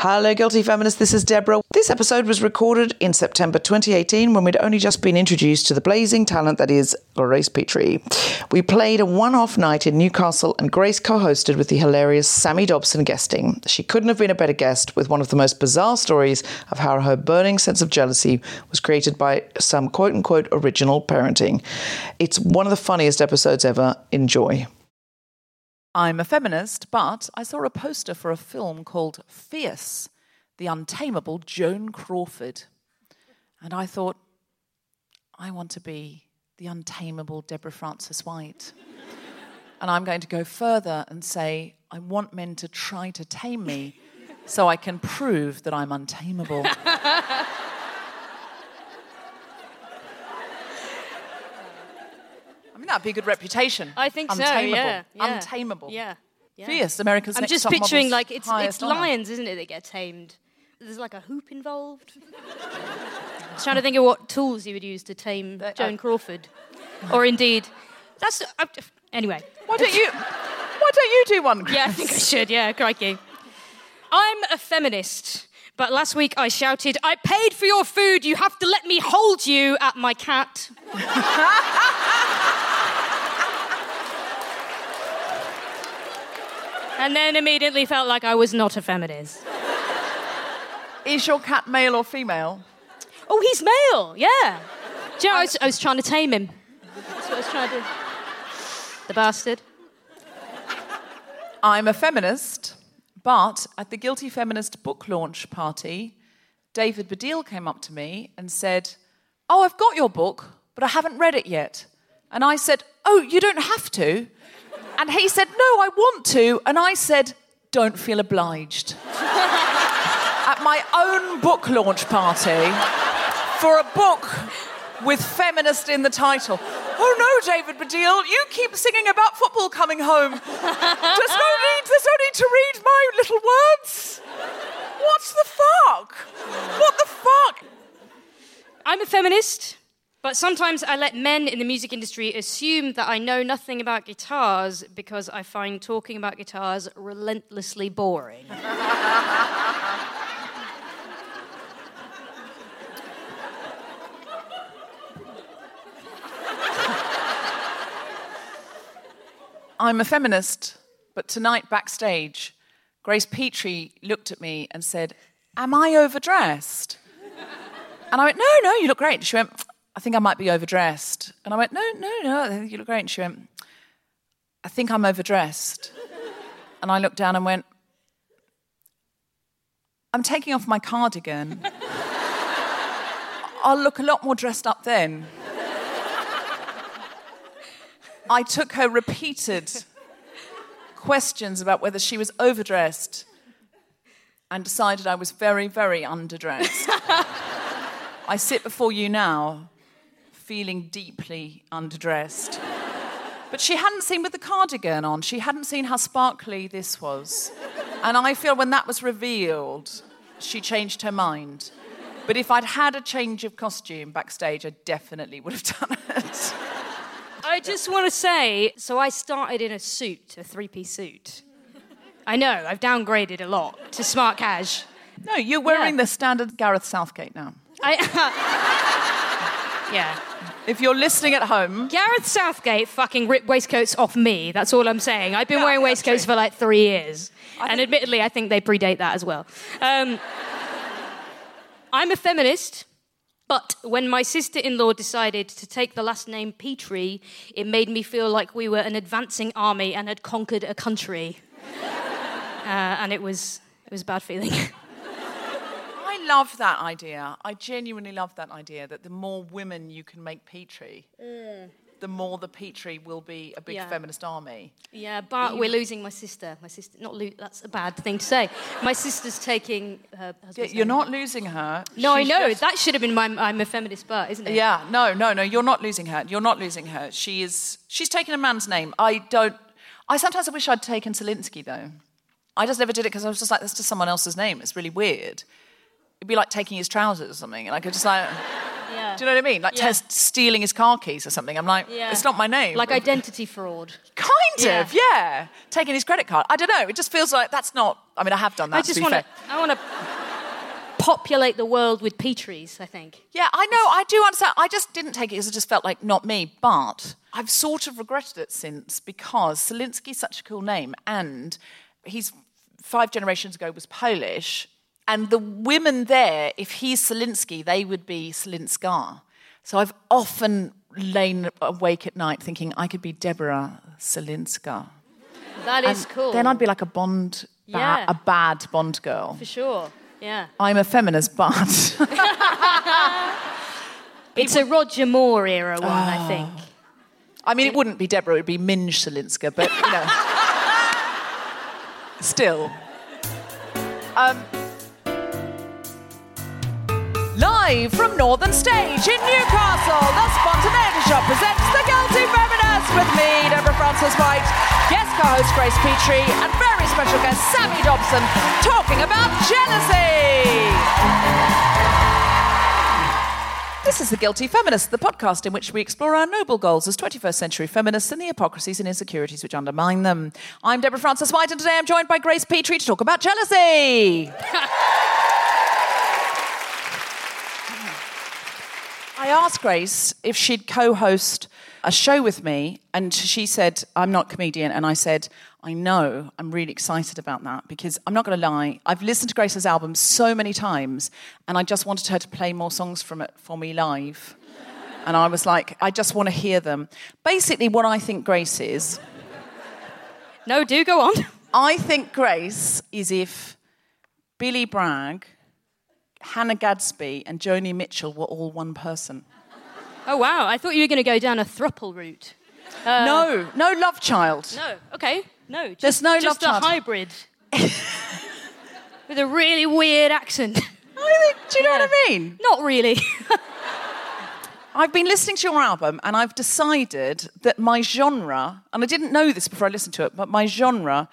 Hello, Guilty Feminists. This is Deborah. This episode was recorded in September 2018 when we'd only just been introduced to the blazing talent that is Grace Petrie. We played a one off night in Newcastle and Grace co hosted with the hilarious Sammy Dobson guesting. She couldn't have been a better guest with one of the most bizarre stories of how her burning sense of jealousy was created by some quote unquote original parenting. It's one of the funniest episodes ever. Enjoy. I'm a feminist, but I saw a poster for a film called Fierce, The Untamable Joan Crawford. And I thought, I want to be the untamable Deborah Frances White. and I'm going to go further and say, I want men to try to tame me so I can prove that I'm untamable. I mean, that'd be a good reputation. I think so, Untamable. yeah, yeah. Untamable. Yeah. yeah. Fierce, America's I'm just picturing like it's, it's lions, isn't it, that get tamed? There's like a hoop involved. I was trying to think of what tools you would use to tame uh, Joan Crawford. Or indeed, that's. Uh, anyway. Why don't you? Why don't you do one? Yeah, I think I should. Yeah, crikey. I'm a feminist, but last week I shouted, I paid for your food, you have to let me hold you at my cat. and then immediately felt like I was not a feminist. Is your cat male or female? Oh, he's male, yeah. Do you know, I, was, I was trying to tame him. That's what I was trying to do. The bastard. I'm a feminist, but at the Guilty Feminist book launch party, David Baddiel came up to me and said, Oh, I've got your book, but I haven't read it yet. And I said, Oh, you don't have to. And he said, No, I want to. And I said, Don't feel obliged. at my own book launch party for a book with feminist in the title. Oh no, David Baddiel, you keep singing about football coming home. There's no need, there's no need to read my little words. What's the fuck? What the fuck? I'm a feminist, but sometimes I let men in the music industry assume that I know nothing about guitars because I find talking about guitars relentlessly boring. I'm a feminist, but tonight backstage, Grace Petrie looked at me and said, Am I overdressed? And I went, No, no, you look great. She went, I think I might be overdressed. And I went, No, no, no, I think you look great. And she went, I think I'm overdressed. And I looked down and went, I'm taking off my cardigan. I'll look a lot more dressed up then. I took her repeated questions about whether she was overdressed and decided I was very, very underdressed. I sit before you now feeling deeply underdressed. But she hadn't seen with the cardigan on, she hadn't seen how sparkly this was. And I feel when that was revealed, she changed her mind. But if I'd had a change of costume backstage, I definitely would have done it. I just want to say so I started in a suit, a three piece suit. I know, I've downgraded a lot to smart cash. No, you're wearing Yeah. the standard Gareth Southgate now. I, yeah. If you're listening at home, Gareth Southgate fucking ripped waistcoats off me. That's all I'm saying. I've been Yeah, wearing I think that's waistcoats for like three years. and admittedly, I think they predate that as well. Um, I'm a feminist, but when my sister in law decided to take the last name Petrie, it made me feel like we were an advancing army and had conquered a country. uh, and it was, it was a bad feeling. I love that idea. I genuinely love that idea that the more women you can make Petrie, mm. the more the Petrie will be a big Yeah. feminist army. Yeah, but we're losing my sister. My sister, not lo- that's a bad thing to say. My sister's taking her Yeah, husband's you're not losing her. No, I She's know. just- That should have been my I'm a feminist but, isn't it? Yeah, no, no, no. You're not losing her. You're not losing her. She is. She's taken a man's name. I don't. I sometimes wish I'd taken Salinsky though. I just never did it because I was just like, that's just someone else's name. It's really weird. It'd be like taking his trousers or something. Like I could just like. Yeah. Do you know what I mean? Like Yeah. tes- stealing his car keys or something. I'm like, Yeah. it's not my name. Like identity fraud. Kind of, yeah. Taking his credit card. I don't know. It just feels like that's not. I mean, I have done that. I just want to. I want to populate the world with Petries. I think. Yeah, I know. I do understand. I just didn't take it because it just felt like not me. But I've sort of regretted it since because Salinsky's such a cool name, and he's five generations ago was Polish, and the women there, if he's Salinsky, they would be Salinska. So I've often lain awake at night thinking I could be Deborah Salinska. That is And cool. Then I'd be like a Bond, ba- Yeah. a bad Bond girl. for sure. Yeah. I'm a feminist, but It's a Roger Moore era one, Ah. I think. I mean, it wouldn't be Deborah, it would be Minj Salinska, but you know. Still. Um, live from Northern Stage in Newcastle, the Spontaneity Shop presents The Guilty Feminist with me, Deborah Frances White, guest co-host Grace Petrie, and very special guest Sammy Dobson, talking about jealousy. This is The Guilty Feminist, the podcast in which we explore our noble goals as 21st century feminists and the hypocrisies and insecurities which undermine them. I'm Deborah Frances White, and today I'm joined by Grace Petrie to talk about jealousy. I asked Grace if she'd co host a show with me, and she said, I'm not a comedian. And I said, I know, I'm really excited about that because I'm not going to lie, I've listened to Grace's album so many times, and I just wanted her to play more songs from it for me live. And I was like, I just want to hear them. Basically, what I think Grace is, No, do go on. I think Grace is if Billy Bragg, Hannah Gadsby, and Joni Mitchell were all one person. Oh wow! I thought you were going to go down a thruple route. Uh, no, no love child. No. Okay. No. Just, There's no just love a child. hybrid with a really weird accent. I think- do you know what I mean? Not really. I've been listening to your album and I've decided that my genre, and I didn't know this before I listened to it, but my genre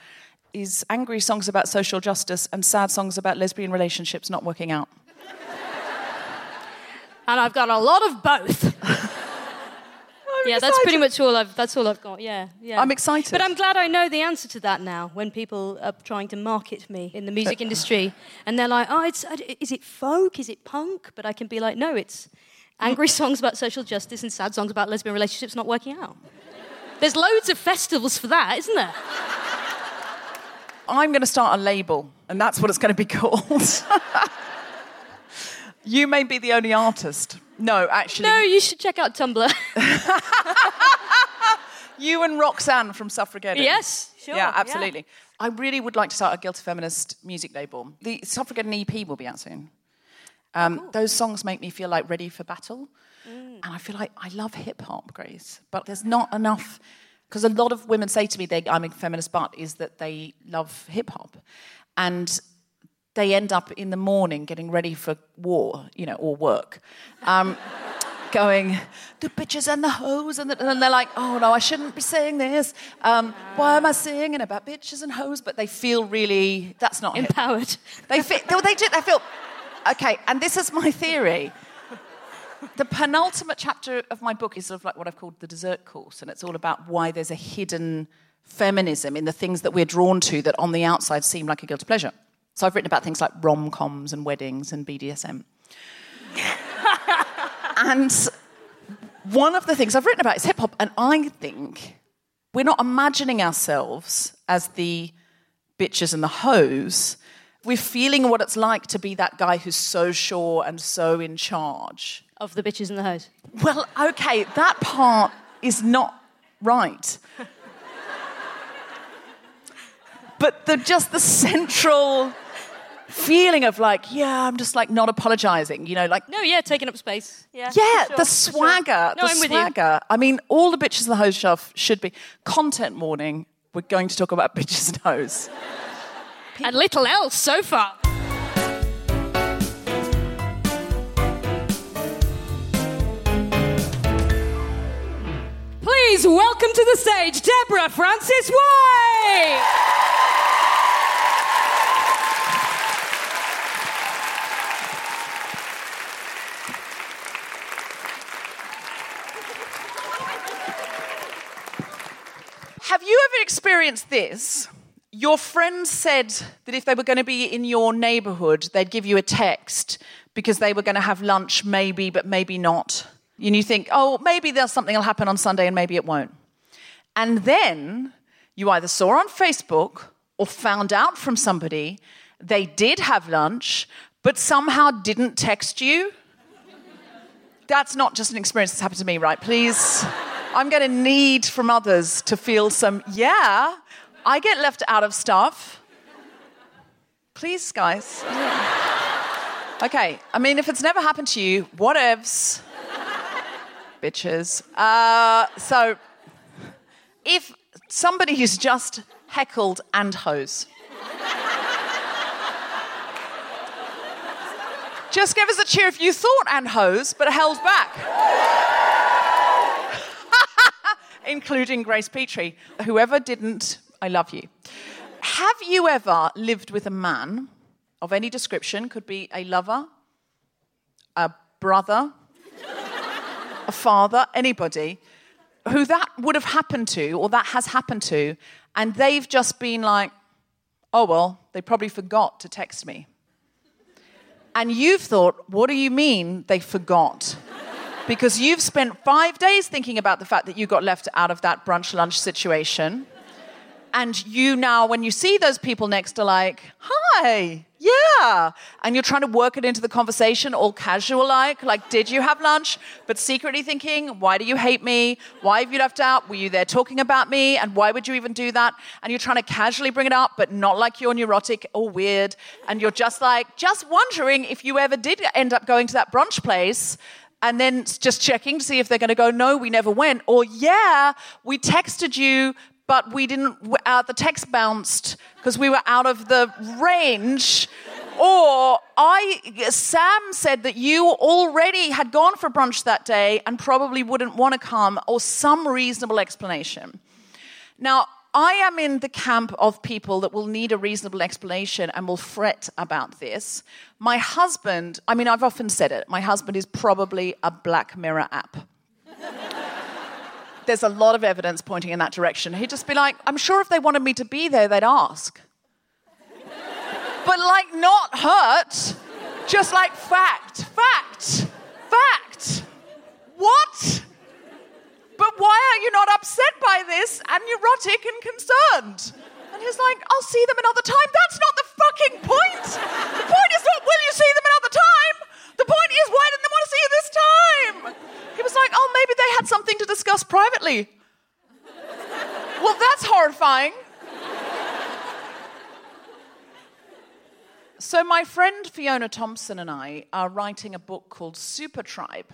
is angry songs about social justice and sad songs about lesbian relationships not working out. and I've got a lot of both. yeah, that's pretty much all I've. That's all I've got. Yeah, yeah. I'm excited. But I'm glad I know the answer to that now. When people are trying to market me in the music industry, and they're like, "Oh, it's is it folk? Is it punk?" But I can be like, "No, it's angry songs about social justice and sad songs about lesbian relationships not working out." There's loads of festivals for that, isn't there? I'm going to start a label, and that's what it's going to be called. you may be the only artist. No, actually. No, you should check out Tumblr. You and Roxanne from Suffragette. yes, sure. Yeah, absolutely. I really would like to start a Guilty Feminist music label. The Suffragette EP will be out soon. Um, Those songs make me feel like ready for battle. And I feel like I love hip hop, Grace, but there's not enough. Because a lot of women say to me, they, I'm a feminist, but is that they love hip hop. And they end up in the morning getting ready for war, you know, or work. Um, going, the bitches and the hoes, and, the, and they're like, oh no, I shouldn't be saying this. Um, why am I singing about bitches and hoes? But they feel really, that's not hip. Empowered. They feel, they, they, do- they feel, okay, and this is my theory. The penultimate chapter of my book is sort of like what I've called the dessert course, and it's all about why there's a hidden feminism in the things that we're drawn to that on the outside seem like a guilty pleasure. So I've written about things like rom coms and weddings and BDSM. and one of the things I've written about is hip hop, and I think we're not imagining ourselves as the bitches and the hoes. We're feeling what it's like to be that guy who's so sure and so in charge. Of the bitches and the hoes. Well, okay, that part is not right. but the, just the central feeling of like, yeah, I'm just like not apologizing, you know, like No, yeah, taking up space. Yeah. yeah, sure, the for sure. swagger, No, the I'm with you. swagger. I mean, all the bitches in the hose shelf should be content warning. We're going to talk about bitches and hoes. And little else so far. Please welcome to the stage Deborah Frances White. Have you ever experienced this? Your friend said that if they were going to be in your neighborhood, they'd give you a text because they were going to have lunch, maybe, but maybe not. And you think, oh, maybe there's something will happen on Sunday and maybe it won't. And then you either saw on Facebook or found out from somebody they did have lunch, but somehow didn't text you. That's not just an experience that's happened to me, right? Please. I'm going to need from others to feel some, yeah, I get left out of stuff. Please, guys. Okay, I mean, if it's never happened to you, whatevs. Bitches. Uh, so, if somebody who's just heckled and hose, just give us a cheer if you thought and hose, but held back including Grace Petrie. Whoever didn't, I love you. Have you ever lived with a man of any description? Could be a lover, a brother, a father, anybody, who that would have happened to or that has happened to, and they've just been like, oh, well, they probably forgot to text me. And you've thought, what do you mean they forgot? because you've spent five days thinking about the fact that you got left out of that brunch lunch situation. And you now, when you see those people next, are like, hi, yeah. And you're trying to work it into the conversation, all casual like, like, did you have lunch? But secretly thinking, why do you hate me? Why have you left out? Were you there talking about me? And why would you even do that? And you're trying to casually bring it up, but not like you're neurotic or weird. And you're just like, just wondering if you ever did end up going to that brunch place and then just checking to see if they're going to go, no, we never went, or yeah, we texted you, but we didn't, uh, the text bounced because we were out of the range. Or I, Sam said that you already had gone for brunch that day and probably wouldn't want to come, or some reasonable explanation. Now, I am in the camp of people that will need a reasonable explanation and will fret about this. My husband, I mean, I've often said it, my husband is probably a Black Mirror app. There's a lot of evidence pointing in that direction. He'd just be like, I'm sure if they wanted me to be there, they'd ask. but like, not hurt, just like fact, fact, fact. What? But why are you not upset by this and neurotic and concerned? And he's like, I'll see them another time. That's not the fucking point. The point is not, will you see them another time? The point is, why didn't they want to see you this time? He was like, oh, maybe they had something to privately. Well, that's horrifying. So, my friend Fiona Thompson and I are writing a book called Super Tribe.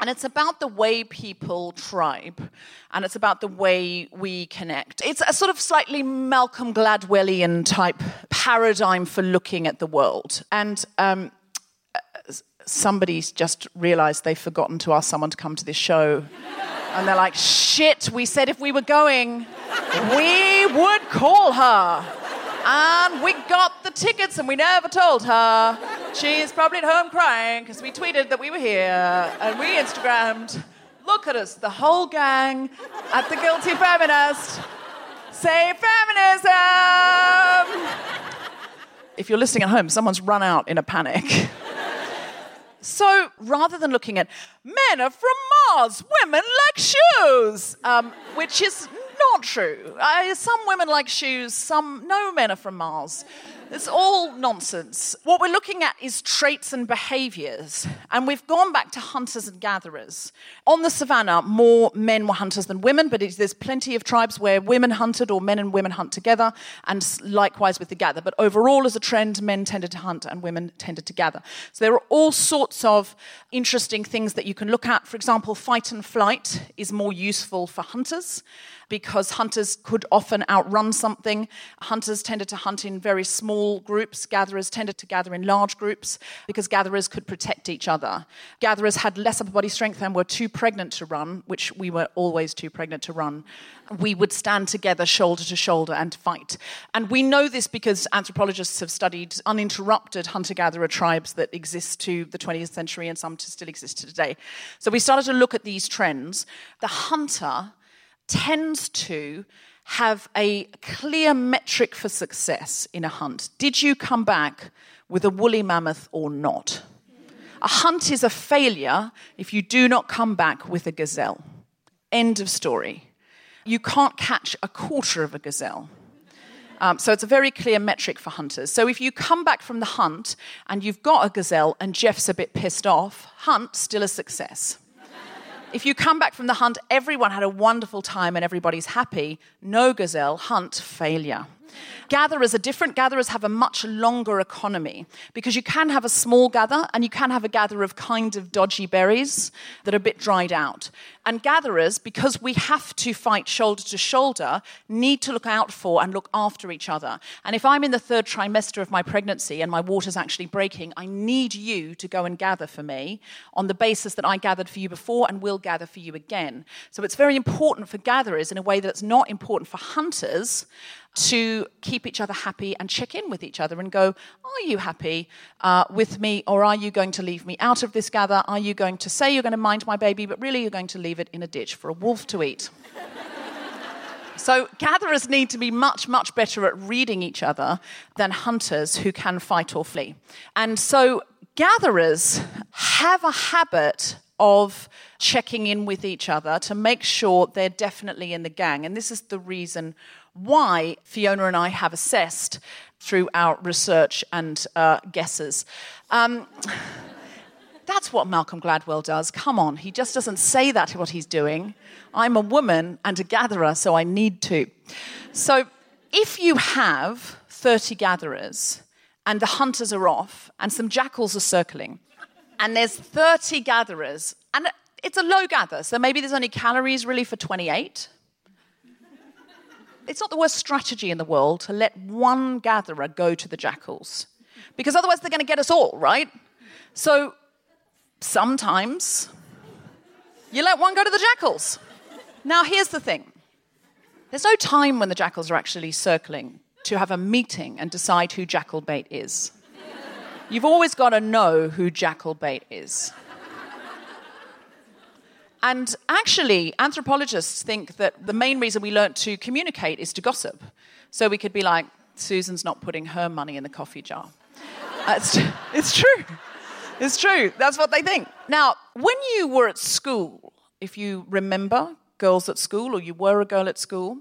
And it's about the way people tribe, and it's about the way we connect. It's a sort of slightly Malcolm Gladwellian type paradigm for looking at the world. And um, somebody's just realized they've forgotten to ask someone to come to this show. And they're like, shit, we said if we were going, we would call her. And we got the tickets and we never told her. She's probably at home crying because we tweeted that we were here and we Instagrammed. Look at us, the whole gang at the Guilty Feminist. Say feminism! If you're listening at home, someone's run out in a panic. So rather than looking at men are from Mars, women like shoes, um, which is not true. Uh, some women like shoes, some, no men are from Mars. It's all nonsense. What we're looking at is traits and behaviors. And we've gone back to hunters and gatherers. On the savannah, more men were hunters than women, but there's plenty of tribes where women hunted or men and women hunt together, and likewise with the gather. But overall, as a trend, men tended to hunt and women tended to gather. So there are all sorts of interesting things that you can look at. For example, fight and flight is more useful for hunters because hunters could often outrun something. Hunters tended to hunt in very small groups, gatherers tended to gather in large groups because gatherers could protect each other. Gatherers had less upper body strength and were too pregnant to run, which we were always too pregnant to run. We would stand together shoulder to shoulder and fight. And we know this because anthropologists have studied uninterrupted hunter gatherer tribes that exist to the 20th century and some still exist today. So we started to look at these trends. The hunter tends to have a clear metric for success in a hunt. Did you come back with a woolly mammoth or not? A hunt is a failure if you do not come back with a gazelle. End of story. You can't catch a quarter of a gazelle. Um, so it's a very clear metric for hunters. So if you come back from the hunt and you've got a gazelle and Jeff's a bit pissed off, hunt still a success. If you come back from the hunt, everyone had a wonderful time and everybody's happy. No gazelle, hunt, failure. Gatherers are different. Gatherers have a much longer economy because you can have a small gather and you can have a gather of kind of dodgy berries that are a bit dried out. And gatherers, because we have to fight shoulder to shoulder, need to look out for and look after each other. And if I'm in the third trimester of my pregnancy and my water's actually breaking, I need you to go and gather for me on the basis that I gathered for you before and will gather for you again. So it's very important for gatherers in a way that's not important for hunters to keep each other happy and check in with each other and go, Are you happy uh, with me, or are you going to leave me out of this gather? Are you going to say you're going to mind my baby, but really you're going to leave it in a ditch for a wolf to eat? So, gatherers need to be much, much better at reading each other than hunters who can fight or flee. And so, gatherers have a habit of checking in with each other to make sure they're definitely in the gang. And this is the reason why Fiona and I have assessed through our research and uh, guesses. Um, that's what Malcolm Gladwell does. Come on, he just doesn't say that what he's doing. I'm a woman and a gatherer, so I need to. So if you have 30 gatherers and the hunters are off and some jackals are circling, and there's 30 gatherers, and it's a low gather, so maybe there's only calories really for 28 it's not the worst strategy in the world to let one gatherer go to the jackals, because otherwise they're going to get us all, right? So sometimes you let one go to the jackals. Now, here's the thing there's no time when the jackals are actually circling to have a meeting and decide who jackal bait is. You've always got to know who jackal bait is. And actually, anthropologists think that the main reason we learnt to communicate is to gossip. So we could be like, Susan's not putting her money in the coffee jar. Uh, it's, it's true. It's true. That's what they think. Now, when you were at school, if you remember, girls at school or you were a girl at school,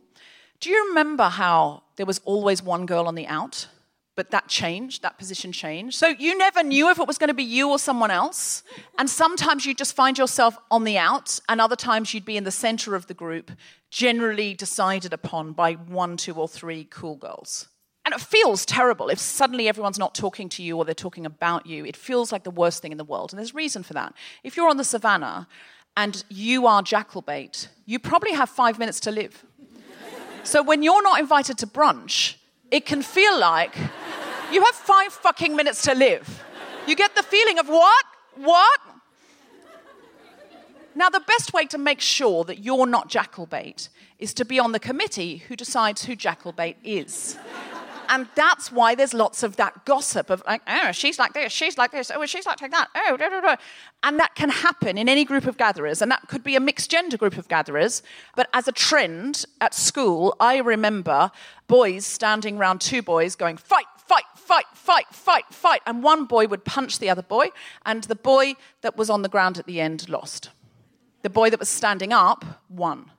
do you remember how there was always one girl on the out? But that changed, that position changed. So you never knew if it was going to be you or someone else. And sometimes you just find yourself on the out, and other times you'd be in the center of the group, generally decided upon by one, two, or three cool girls. And it feels terrible if suddenly everyone's not talking to you or they're talking about you. It feels like the worst thing in the world. And there's reason for that. If you're on the savannah and you are jackal bait, you probably have five minutes to live. so when you're not invited to brunch, it can feel like you have five fucking minutes to live. You get the feeling of what? What? Now, the best way to make sure that you're not jackal bait is to be on the committee who decides who jackal bait is and that's why there's lots of that gossip of like, oh, she's like this, she's like this, oh, she's like that, oh, da, da, da. and that can happen in any group of gatherers, and that could be a mixed gender group of gatherers. But as a trend at school, I remember boys standing around two boys going, fight, fight, fight, fight, fight, and one boy would punch the other boy, and the boy that was on the ground at the end lost. The boy that was standing up won.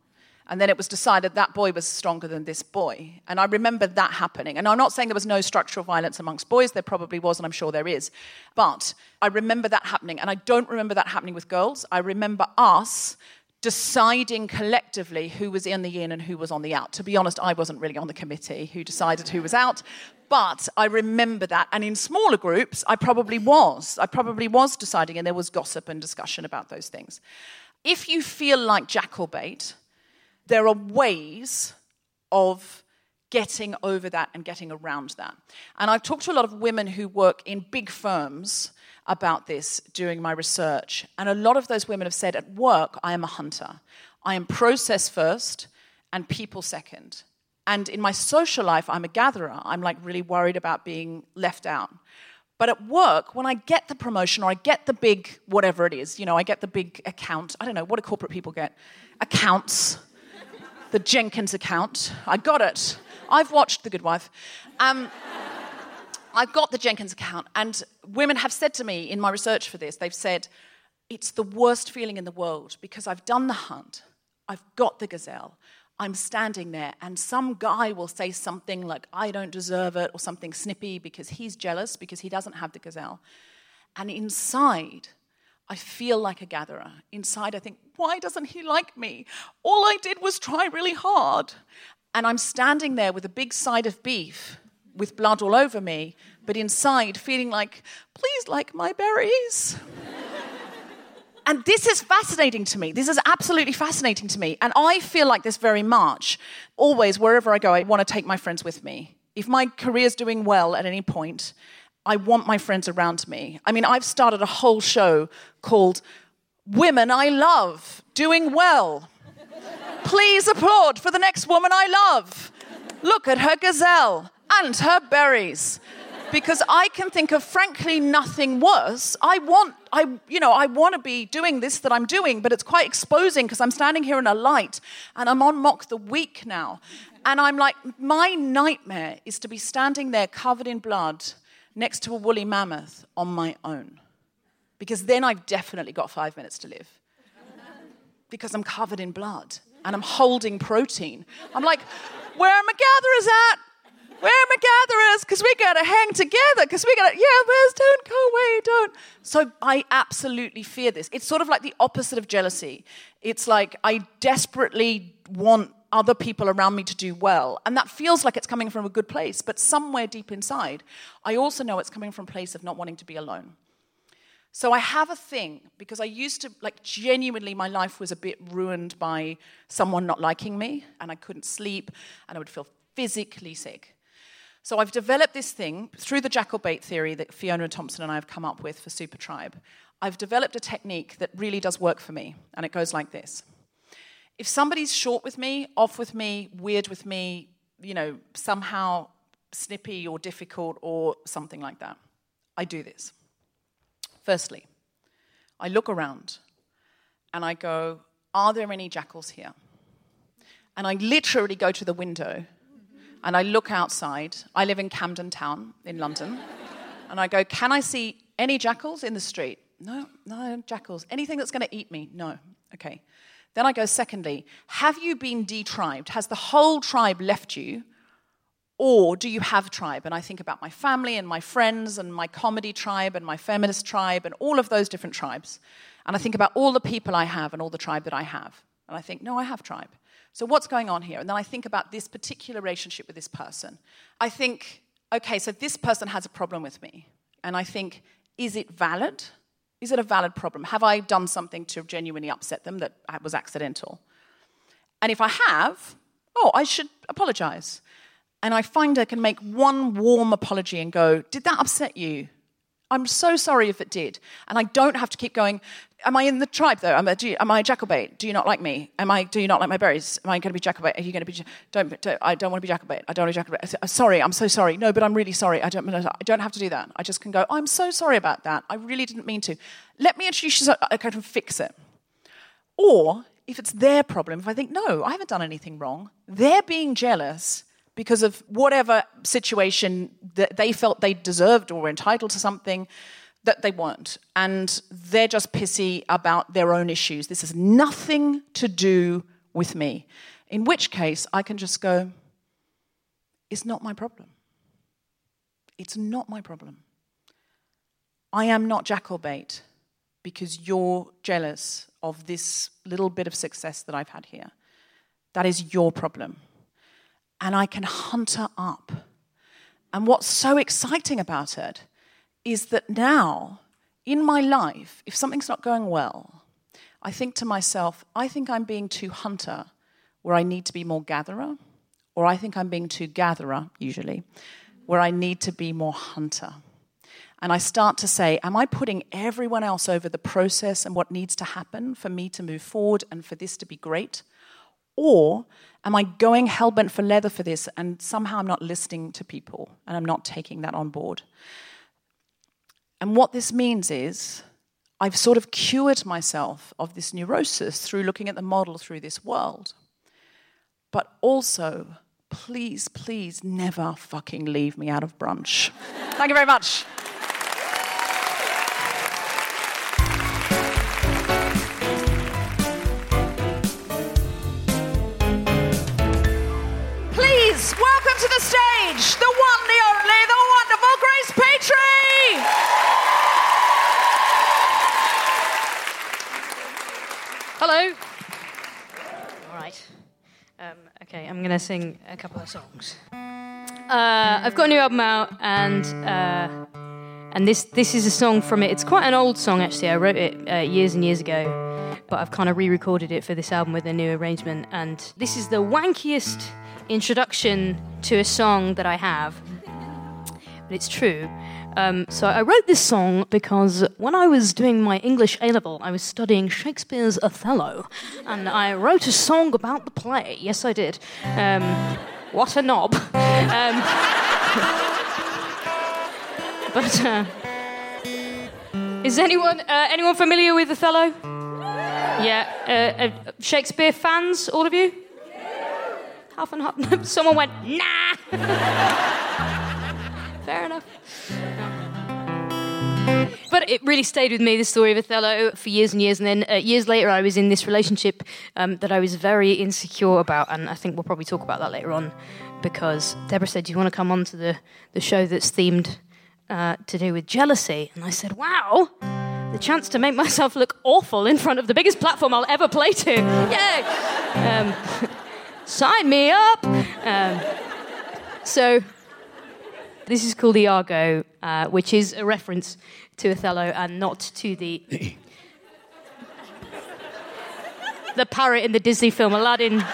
And then it was decided that boy was stronger than this boy. And I remember that happening. And I'm not saying there was no structural violence amongst boys, there probably was, and I'm sure there is. But I remember that happening. And I don't remember that happening with girls. I remember us deciding collectively who was in the in and who was on the out. To be honest, I wasn't really on the committee who decided who was out, but I remember that. And in smaller groups, I probably was. I probably was deciding, and there was gossip and discussion about those things. If you feel like jackal bait, there are ways of getting over that and getting around that. And I've talked to a lot of women who work in big firms about this during my research. And a lot of those women have said, at work, I am a hunter. I am process first and people second. And in my social life, I'm a gatherer. I'm like really worried about being left out. But at work, when I get the promotion or I get the big whatever it is, you know, I get the big account, I don't know, what do corporate people get? Accounts the Jenkins account. I got it. I've watched The Good Wife. Um, I've got the Jenkins account, and women have said to me in my research for this, they've said, it's the worst feeling in the world because I've done the hunt, I've got the gazelle, I'm standing there, and some guy will say something like, I don't deserve it, or something snippy because he's jealous because he doesn't have the gazelle. And inside, I feel like a gatherer. Inside, I think, why doesn't he like me? All I did was try really hard. And I'm standing there with a big side of beef with blood all over me, but inside feeling like, please like my berries. and this is fascinating to me. This is absolutely fascinating to me. And I feel like this very much. Always, wherever I go, I want to take my friends with me. If my career's doing well at any point, I want my friends around me. I mean, I've started a whole show called Women I Love Doing Well. Please applaud for the next woman I love. Look at her gazelle and her berries. Because I can think of frankly nothing worse. I want, I, you know, I want to be doing this that I'm doing, but it's quite exposing because I'm standing here in a light and I'm on Mock the Week now. And I'm like, my nightmare is to be standing there covered in blood next to a woolly mammoth on my own. Because then I've definitely got five minutes to live. Because I'm covered in blood and I'm holding protein. I'm like, where are my gatherers at? Where are my gatherers? Because we gotta hang together. Because we gotta, yeah, where's don't go away, don't. So I absolutely fear this. It's sort of like the opposite of jealousy. It's like I desperately want other people around me to do well. And that feels like it's coming from a good place, but somewhere deep inside, I also know it's coming from a place of not wanting to be alone. So I have a thing because I used to, like, genuinely, my life was a bit ruined by someone not liking me, and I couldn't sleep, and I would feel physically sick. So I've developed this thing through the jackal bait theory that Fiona Thompson and I have come up with for Super Tribe. I've developed a technique that really does work for me, and it goes like this if somebody's short with me, off with me, weird with me, you know, somehow snippy or difficult or something like that, I do this. Firstly, I look around and I go, Are there any jackals here? And I literally go to the window and I look outside. I live in Camden Town in London. and I go, Can I see any jackals in the street? No, no jackals. Anything that's going to eat me? No. Okay. Then I go, secondly, have you been detribed? Has the whole tribe left you? Or do you have tribe? And I think about my family and my friends and my comedy tribe and my feminist tribe and all of those different tribes. And I think about all the people I have and all the tribe that I have. And I think, no, I have tribe. So what's going on here? And then I think about this particular relationship with this person. I think, okay, so this person has a problem with me. And I think, is it valid? Is it a valid problem? Have I done something to genuinely upset them that was accidental? And if I have, oh, I should apologize. And I find I can make one warm apology and go, Did that upset you? I'm so sorry if it did. And I don't have to keep going, Am I in the tribe though? Am I, you, am I a Jacobite? Do you not like me? Am I, do you not like my berries? Am I going to be Jacobite? Are you going to be, don't, don't I don't want to be Jacobite. I don't want to be Jacobite. Sorry, I'm so sorry. No, but I'm really sorry. I don't, I don't have to do that. I just can go, I'm so sorry about that. I really didn't mean to. Let me introduce you, so I can fix it. Or if it's their problem, if I think, no, I haven't done anything wrong, they're being jealous because of whatever situation that they felt they deserved or were entitled to something that they weren't. And they're just pissy about their own issues. This has nothing to do with me. In which case, I can just go, it's not my problem. It's not my problem. I am not Jackalbait because you're jealous of this little bit of success that I've had here. That is your problem and I can hunt her up. And what's so exciting about it is that now, in my life, if something's not going well, I think to myself, I think I'm being too hunter where I need to be more gatherer, or I think I'm being too gatherer, usually, where I need to be more hunter. And I start to say, Am I putting everyone else over the process and what needs to happen for me to move forward and for this to be great? Or am I going hell bent for leather for this and somehow I'm not listening to people and I'm not taking that on board? And what this means is I've sort of cured myself of this neurosis through looking at the model through this world. But also, please, please never fucking leave me out of brunch. Thank you very much. Going to sing a couple of songs. Uh, I've got a new album out, and uh, and this this is a song from it. It's quite an old song actually. I wrote it uh, years and years ago, but I've kind of re-recorded it for this album with a new arrangement. And this is the wankiest introduction to a song that I have, but it's true. Um, so I wrote this song because when I was doing my English A level, I was studying Shakespeare's Othello, and I wrote a song about the play. Yes, I did. Um, what a knob! Um, but uh, is anyone uh, anyone familiar with Othello? Yeah, uh, uh Shakespeare fans, all of you? half and half. Someone went, nah. Fair enough. But it really stayed with me, the story of Othello, for years and years. And then uh, years later, I was in this relationship um, that I was very insecure about. And I think we'll probably talk about that later on because Deborah said, Do you want to come on to the, the show that's themed uh, to do with jealousy? And I said, Wow, the chance to make myself look awful in front of the biggest platform I'll ever play to. Yay! Um, sign me up. Um, so this is called Iago, uh, which is a reference to Othello and not to the the parrot in the Disney film Aladdin.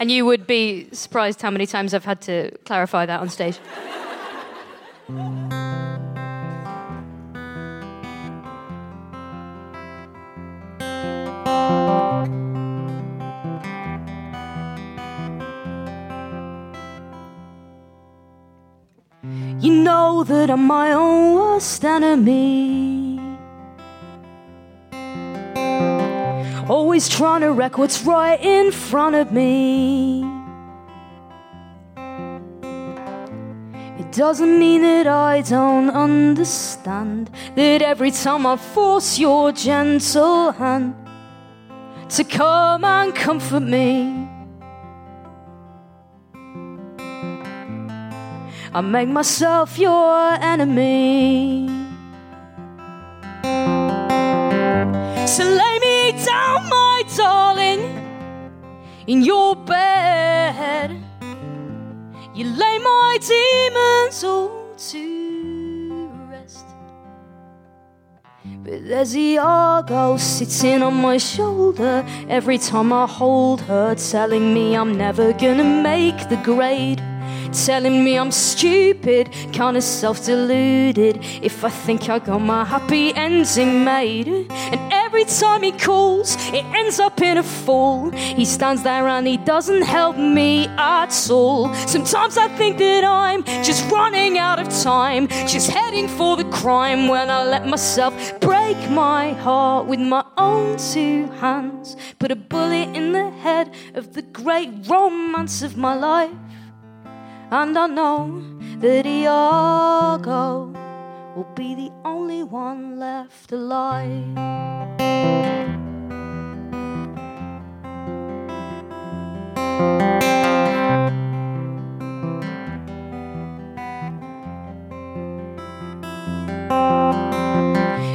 and you would be surprised how many times I've had to clarify that on stage. You know that I'm my own worst enemy. Always trying to wreck what's right in front of me. It doesn't mean that I don't understand that every time I force your gentle hand to come and comfort me, I make myself your enemy. So lay me down, my darling, in your bed. You lay my demons all to rest. But there's Iago sitting on my shoulder every time I hold her, telling me I'm never gonna make the grade. Telling me I'm stupid, kinda self deluded. If I think I got my happy ending made. And every time he calls, it ends up in a fall. He stands there and he doesn't help me at all. Sometimes I think that I'm just running out of time, just heading for the crime when I let myself break my heart with my own two hands. Put a bullet in the head of the great romance of my life. And I know that Iago will be the only one left alive.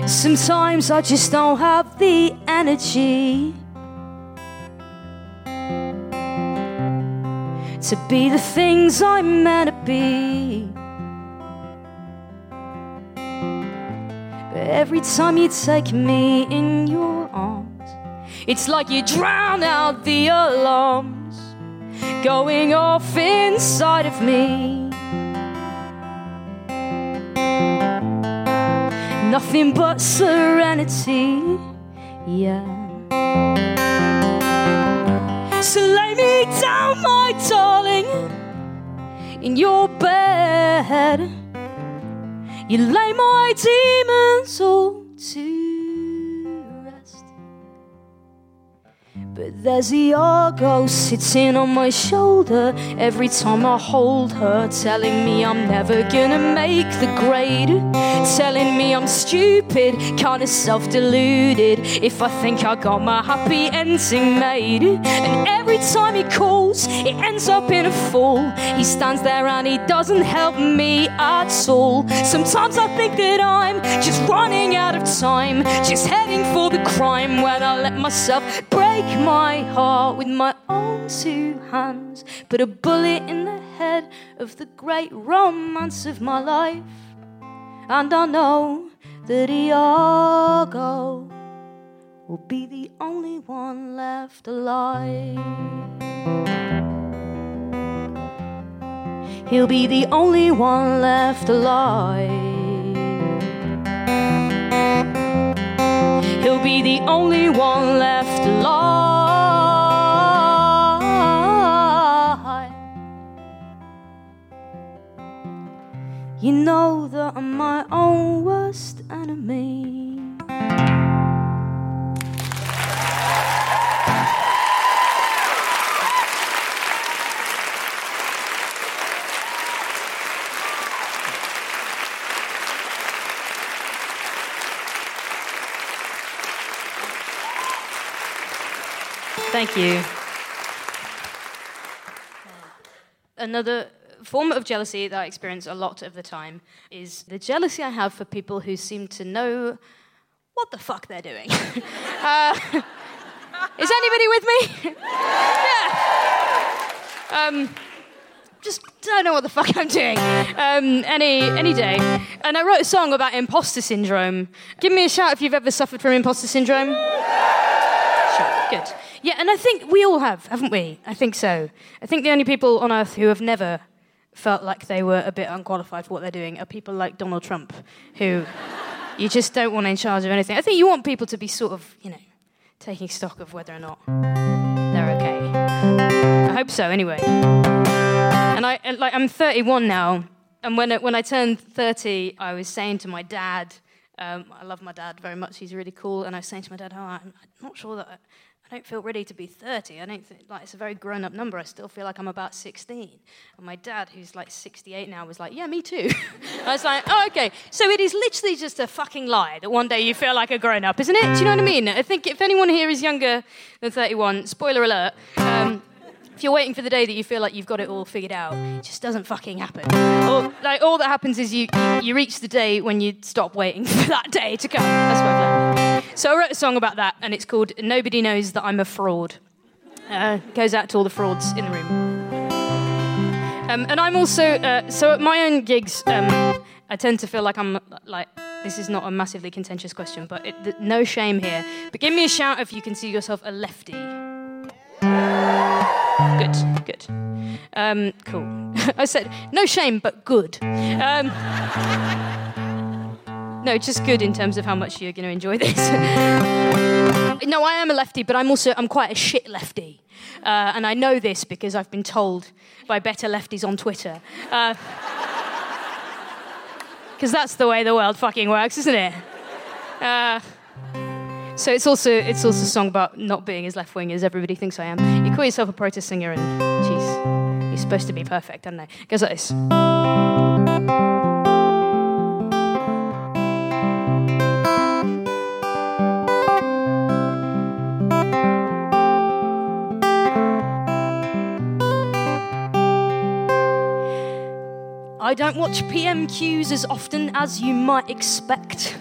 Sometimes I just don't have the energy to be the things I'm meant to be. But every time you take me in your arms, it's like you drown out the alarms going off inside of me. Nothing but serenity, yeah. So lay me down, my darling, in your bed. You lay my demons all to But there's Iago sitting on my shoulder every time I hold her, telling me I'm never gonna make the grade. Telling me I'm stupid, kinda self deluded. If I think I got my happy ending made. And every time he calls, it ends up in a fall. He stands there and he doesn't help me at all. Sometimes I think that I'm just running out of time, just heading for the crime when I let myself break my heart with my own two hands. Put a bullet in the head of the great romance of my life. And I know that Iago will be the only one left alive. He'll be the only one left alive. He'll be the only one left alive. You know that I'm my own worst enemy. Thank you. Another form of jealousy that I experience a lot of the time is the jealousy I have for people who seem to know what the fuck they're doing. uh, is anybody with me? yeah. Um, just don't know what the fuck I'm doing um, any any day. And I wrote a song about imposter syndrome. Give me a shout if you've ever suffered from imposter syndrome. Sure, good. Yeah, and I think we all have, haven't we? I think so. I think the only people on earth who have never felt like they were a bit unqualified for what they're doing are people like Donald Trump, who you just don't want in charge of anything. I think you want people to be sort of, you know, taking stock of whether or not they're okay. I hope so, anyway. And I and, like I'm 31 now, and when when I turned 30, I was saying to my dad, um, I love my dad very much. He's really cool, and I was saying to my dad, "Oh, I'm, I'm not sure that." I, I don't feel ready to be 30. I don't think, like, it's a very grown up number. I still feel like I'm about 16. And my dad, who's like 68 now, was like, yeah, me too. I was like, oh, okay. So it is literally just a fucking lie that one day you feel like a grown up, isn't it? Do you know what I mean? I think if anyone here is younger than 31, spoiler alert, um, if you're waiting for the day that you feel like you've got it all figured out, it just doesn't fucking happen. Like, all that happens is you, you reach the day when you stop waiting for that day to come. That's what I've learned. So I wrote a song about that, and it's called Nobody Knows That I'm a Fraud. Uh, goes out to all the frauds in the room. Um, and I'm also, uh, so at my own gigs, um, I tend to feel like I'm like, this is not a massively contentious question, but it, th- no shame here. But give me a shout if you consider yourself a lefty. Good, good. Um, cool. I said, no shame, but good. No, just good in terms of how much you're going to enjoy this. no, I am a lefty, but I'm also I'm quite a shit lefty, uh, and I know this because I've been told by better lefties on Twitter. Because uh, that's the way the world fucking works, isn't it? Uh, so it's also it's also a song about not being as left wing as everybody thinks I am. You call yourself a protest singer, and jeez, you're supposed to be perfect, aren't they? Goes like this. I don't watch PMQs as often as you might expect.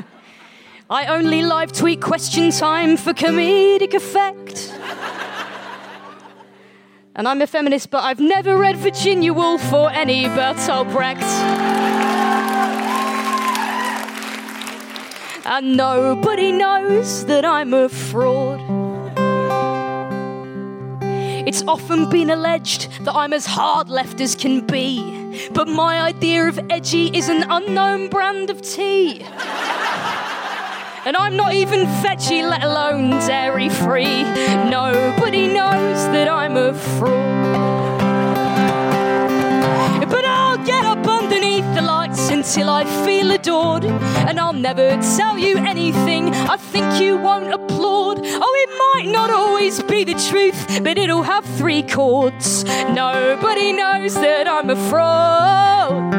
I only live tweet question time for comedic effect. and I'm a feminist, but I've never read Virginia Woolf or any Bertolt Brecht. and nobody knows that I'm a fraud. It's often been alleged that I'm as hard left as can be, but my idea of edgy is an unknown brand of tea. And I'm not even veggie, let alone dairy free. Nobody knows that I'm a fraud. But I'll get up underneath the lights until I feel adored. And I'll never tell you anything I think you won't applaud. Oh, it might not always be the truth, but it'll have three chords. Nobody knows that I'm a fraud.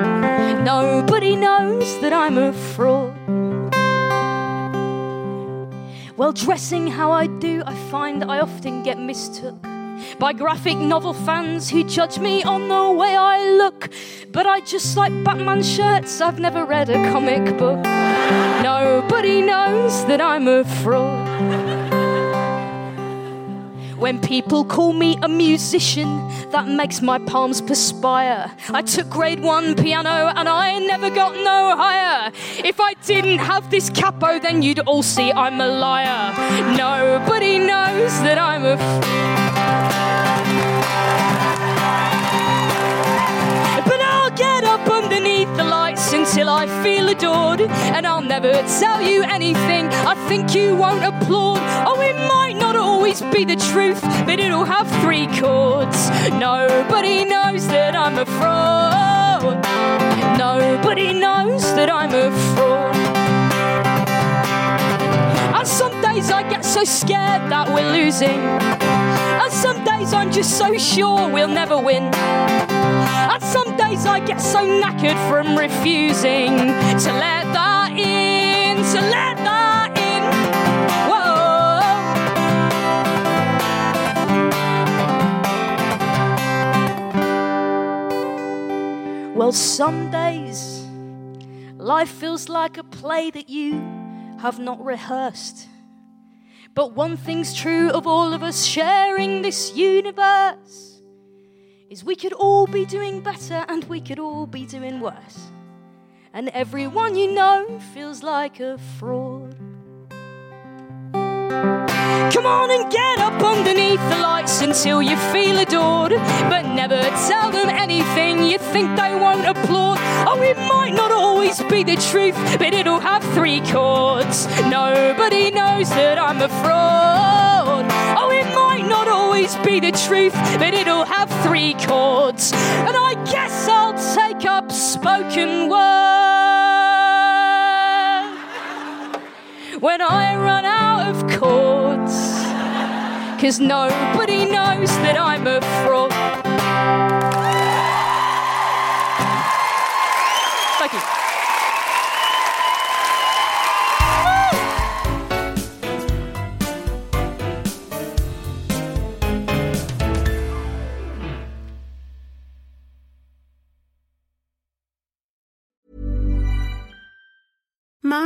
Nobody knows that I'm a fraud. Well, dressing how I do, I find I often get mistook by graphic novel fans who judge me on the way I look. But I just like Batman shirts, I've never read a comic book. Nobody knows that I'm a fraud. When people call me a musician, that makes my palms perspire. I took grade one piano and I never got no higher. If I didn't have this capo, then you'd all see I'm a liar. Nobody knows that I'm a. But until I feel adored. And I'll never tell you anything I think you won't applaud. Oh, it might not always be the truth, but it'll have three chords. Nobody knows that I'm a fraud. Nobody knows that I'm a fraud. And some days I get so scared that we're losing. And some days I'm just so sure we'll never win. And some days I get so knackered from refusing to let that in, to let that in. Whoa. Well, some days life feels like a play that you have not rehearsed. But one thing's true of all of us sharing this universe is we could all be doing better and we could all be doing worse. And everyone you know feels like a fraud. Come on and get up underneath the lights until you feel adored. But never tell them anything you think they won't applaud. Oh, it might not always be the truth, but it'll have three chords. Nobody knows that I'm a fraud. Always be the truth, but it'll have three chords. And I guess I'll take up spoken word when I run out of chords. Cause nobody knows that I'm a fraud. Thank you.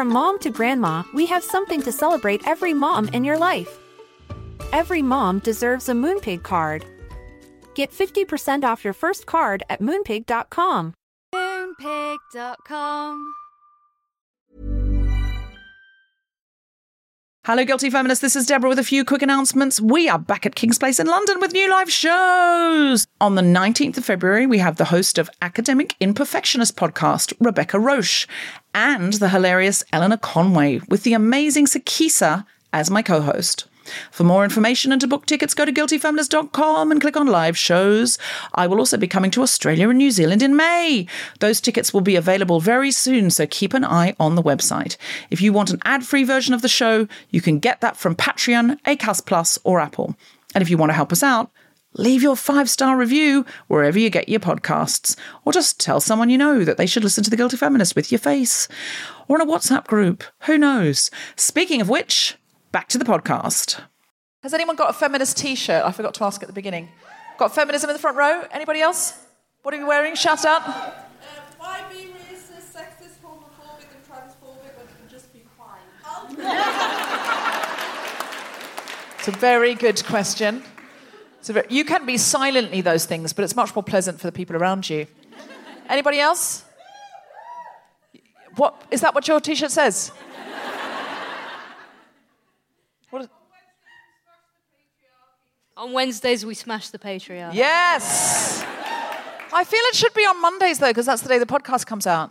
From mom to grandma, we have something to celebrate every mom in your life. Every mom deserves a Moonpig card. Get 50% off your first card at moonpig.com. Moonpig.com. Hello, Guilty Feminists. This is Deborah with a few quick announcements. We are back at King's Place in London with new live shows. On the 19th of February, we have the host of Academic Imperfectionist podcast, Rebecca Roache, and the hilarious Eleanor Conway with the amazing Sakisa as my co host. For more information and to book tickets, go to guiltyfeminist.com and click on live shows. I will also be coming to Australia and New Zealand in May. Those tickets will be available very soon, so keep an eye on the website. If you want an ad free version of the show, you can get that from Patreon, Acast Plus, or Apple. And if you want to help us out, leave your five star review wherever you get your podcasts, or just tell someone you know that they should listen to The Guilty Feminist with your face, or in a WhatsApp group. Who knows? Speaking of which, back to the podcast. Has anyone got a feminist T-shirt? I forgot to ask at the beginning. Got feminism in the front row? Anybody else? What are you wearing? Shout out. Um, why be racist, sexist, homophobic, and transphobic when you can just be fine? It's a very good question. It's very, you can be silently those things, but it's much more pleasant for the people around you. Anybody else? What is that? What your T-shirt says? What is, On Wednesdays, we smash the patriarchy. yes. I feel it should be on Mondays though, because that's the day the podcast comes out.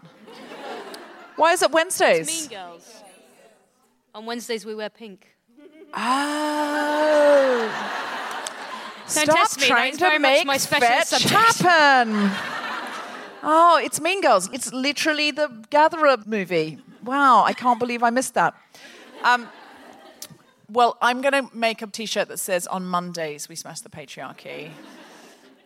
Why is it Wednesdays? Mean Girls. On Wednesdays, we wear pink. Oh. Don't Stop test me, trying that's very to make my special fetch subject. happen. Oh, it's Mean Girls. It's literally the Gatherer movie. Wow, I can't believe I missed that. Um, well, I'm going to make a T-shirt that says "On Mondays we smash the patriarchy."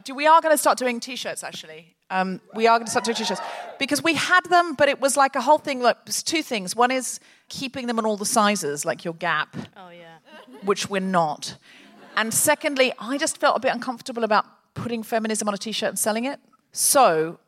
Do we are going to start doing T-shirts actually? Um, we are going to start doing T-shirts because we had them, but it was like a whole thing. Like there's two things. One is keeping them in all the sizes, like your Gap Oh, yeah. which we're not. And secondly, I just felt a bit uncomfortable about putting feminism on a t shirt and selling it. So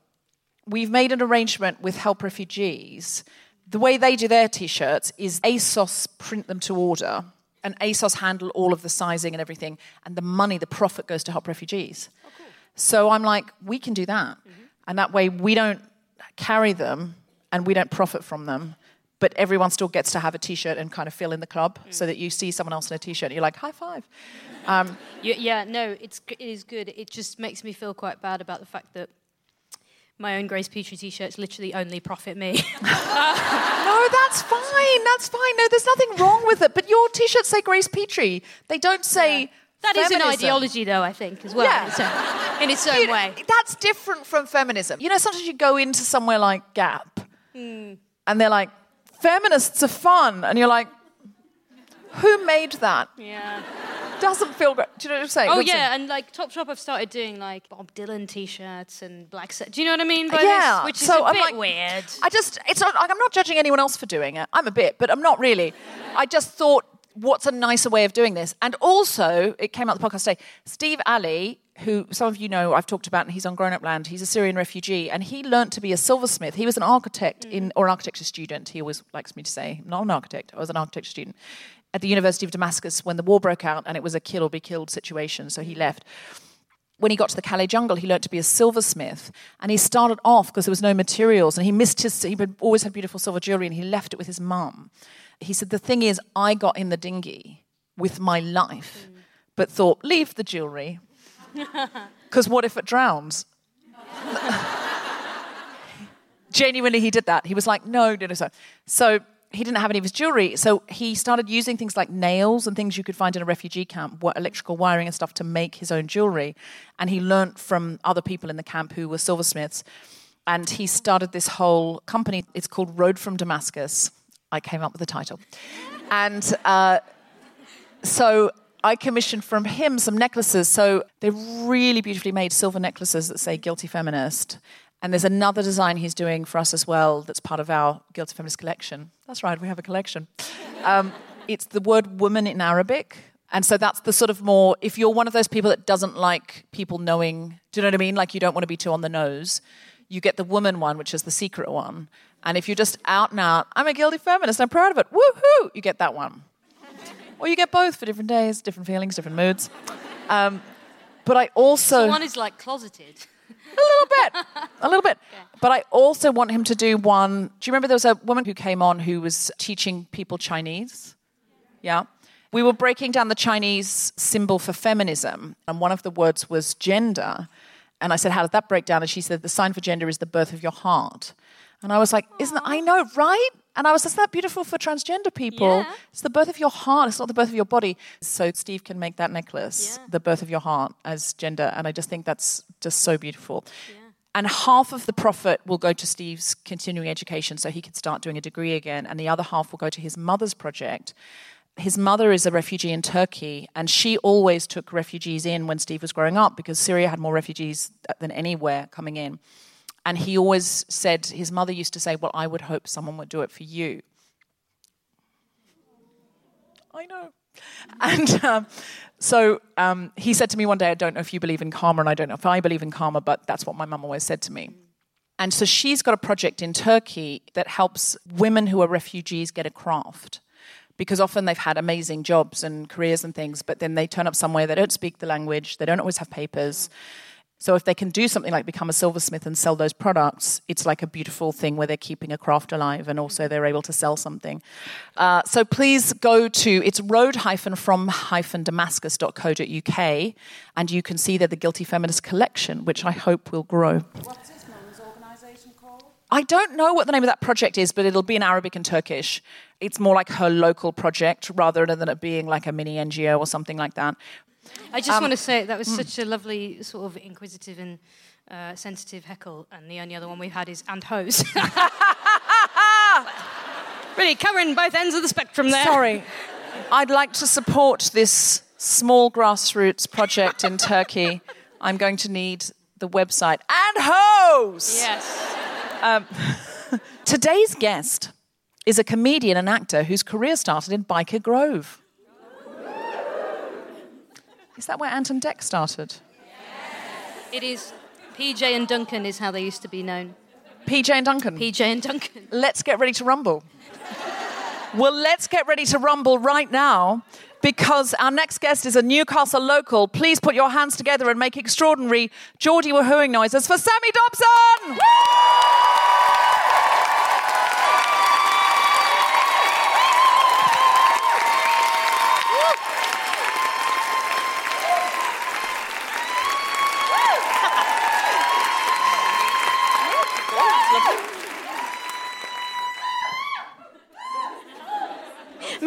we've made an arrangement with Help Refugees. The way they do their t shirts is ASOS print them to order, and ASOS handle all of the sizing and everything, and the money, the profit goes to Help Refugees. Oh, so I'm like, we can do that. Mm-hmm. And that way we don't carry them and we don't profit from them. But everyone still gets to have a t shirt and kind of fill in the club mm. so that you see someone else in a t shirt and you're like, high five. Um, Yeah, yeah, no, it's it is good. It just makes me feel quite bad about the fact that my own Grace Petrie t-shirts literally only profit me. no, that's fine. That's fine. No, there's nothing wrong with it. But your t shirts say Grace Petrie. They don't say. That is an feminism. ideology, though, I think, as well, Yeah. in, its own, in its own You know, way. That's different from feminism. You know, sometimes you go into somewhere like Gap Hmm. and they're like, feminists are fun. And you're like, Who made that? Yeah. Doesn't feel great. Do you know what I'm saying? Oh yeah, and like Topshop have started doing like Bob Dylan T-shirts and black. Set. Do you know what I mean? By yeah. this? which is so a I'm bit like, weird. I just, it's not, I'm not judging anyone else for doing it. I'm a bit, but I'm not really. I just thought, what's a nicer way of doing this? And also, it came out the podcast today. Steve Ali, who some of you know, I've talked about, and he's on Grown Up Land. He's a Syrian refugee, and he learnt to be a silversmith. He was an architect in, mm. or an architecture student. He always likes me to say, not an architect. I was an architecture student at the University of Damascus when the war broke out, and it was a kill or be killed situation. So he left when he got to the Calais jungle, he learned to be a silversmith. And he started off because there was no materials, and he missed his. He always had beautiful silver jewelry, and he left it with his mum. He said, "The thing is, I got in the dinghy with my life, but thought, leave the jewelry, because what if it drowns?" Genuinely, he did that. He was like, "No, no, no." So, so he didn't have any of his jewelry, so he started using things like nails and things you could find in a refugee camp, electrical wiring and stuff to make his own jewelry. And he learnt from other people in the camp who were silversmiths. And he started this whole company. It's called Road from Damascus. I came up with the title. And uh, so I commissioned from him some necklaces. So they're really beautifully made silver necklaces that say Guilty Feminist. And there's another design he's doing for us as well that's part of our Guilty Feminist collection. That's right, we have a collection. Um, it's the word woman in Arabic. And so that's the sort of more, if you're one of those people that doesn't like people knowing, do you know what I mean? Like you don't want to be too on the nose, you get the woman one, which is the secret one. And if you're just out and out, I'm a guilty feminist, I'm proud of it, woohoo, you get that one. Or you get both for different days, different feelings, different moods. Um, but I also. So one is like closeted. A little bit. A little bit. But I also want him to do one. Do you remember there was a woman who came on who was teaching people Chinese? Yeah. We were breaking down the Chinese symbol for feminism, and one of the words was gender. And I said, How did that break down? And she said, The sign for gender is the birth of your heart. And I was like, Isn't I know, right? And I was, Isn't that beautiful for transgender people? Yeah. It's the birth of your heart, it's not the birth of your body. So Steve can make that necklace, Yeah. the birth of your heart, as gender. And I just think that's just so beautiful. And half of the profit will go to Steve's continuing education so he can start doing a degree again. And the other half will go to his mother's project. His mother is a refugee in Turkey, and she always took refugees in when Steve was growing up because Syria had more refugees than anywhere coming in. And he always said, his mother used to say, Well, I would hope someone would do it for you. I know. And um, so um, he said to me one day, I don't know if you believe in karma, and I don't know if I believe in karma, but that's what my mum always said to me. And so she's got a project in Turkey that helps women who are refugees get a craft. Because often they've had amazing jobs and careers and things, but then they turn up somewhere, they don't speak the language, they don't always have papers. So if they can do something like become a silversmith and sell those products, it's like a beautiful thing where they're keeping a craft alive and also they're able to sell something. Uh, so please go to it's road from damascus.co.uk and you can see there the Guilty Feminist collection, which I hope will grow. What's this mum's organisation called? I don't know what the name of that project is, but it'll be in Arabic and Turkish. It's more like her local project rather than it being like a mini NGO or something like that. I Um, just want to say that was hmm. such a lovely, sort of inquisitive and uh, sensitive heckle, and the only other one we've had is and hose. really covering both ends of the spectrum there. Sorry. I'd like to support this small grassroots project in Turkey. I'm going to need the website and hose. Yes. Today's guest is a comedian and actor whose career started in Byker Grove. Is that where Ant and Dec started? It is PJ and Duncan is how they used to be known. PJ and Duncan. PJ and Duncan. let's get ready to rumble. well, let's get ready to rumble right now because our next guest is a Newcastle local. Please put your hands together and make extraordinary Geordie woohooing noises for Sammy Dobson!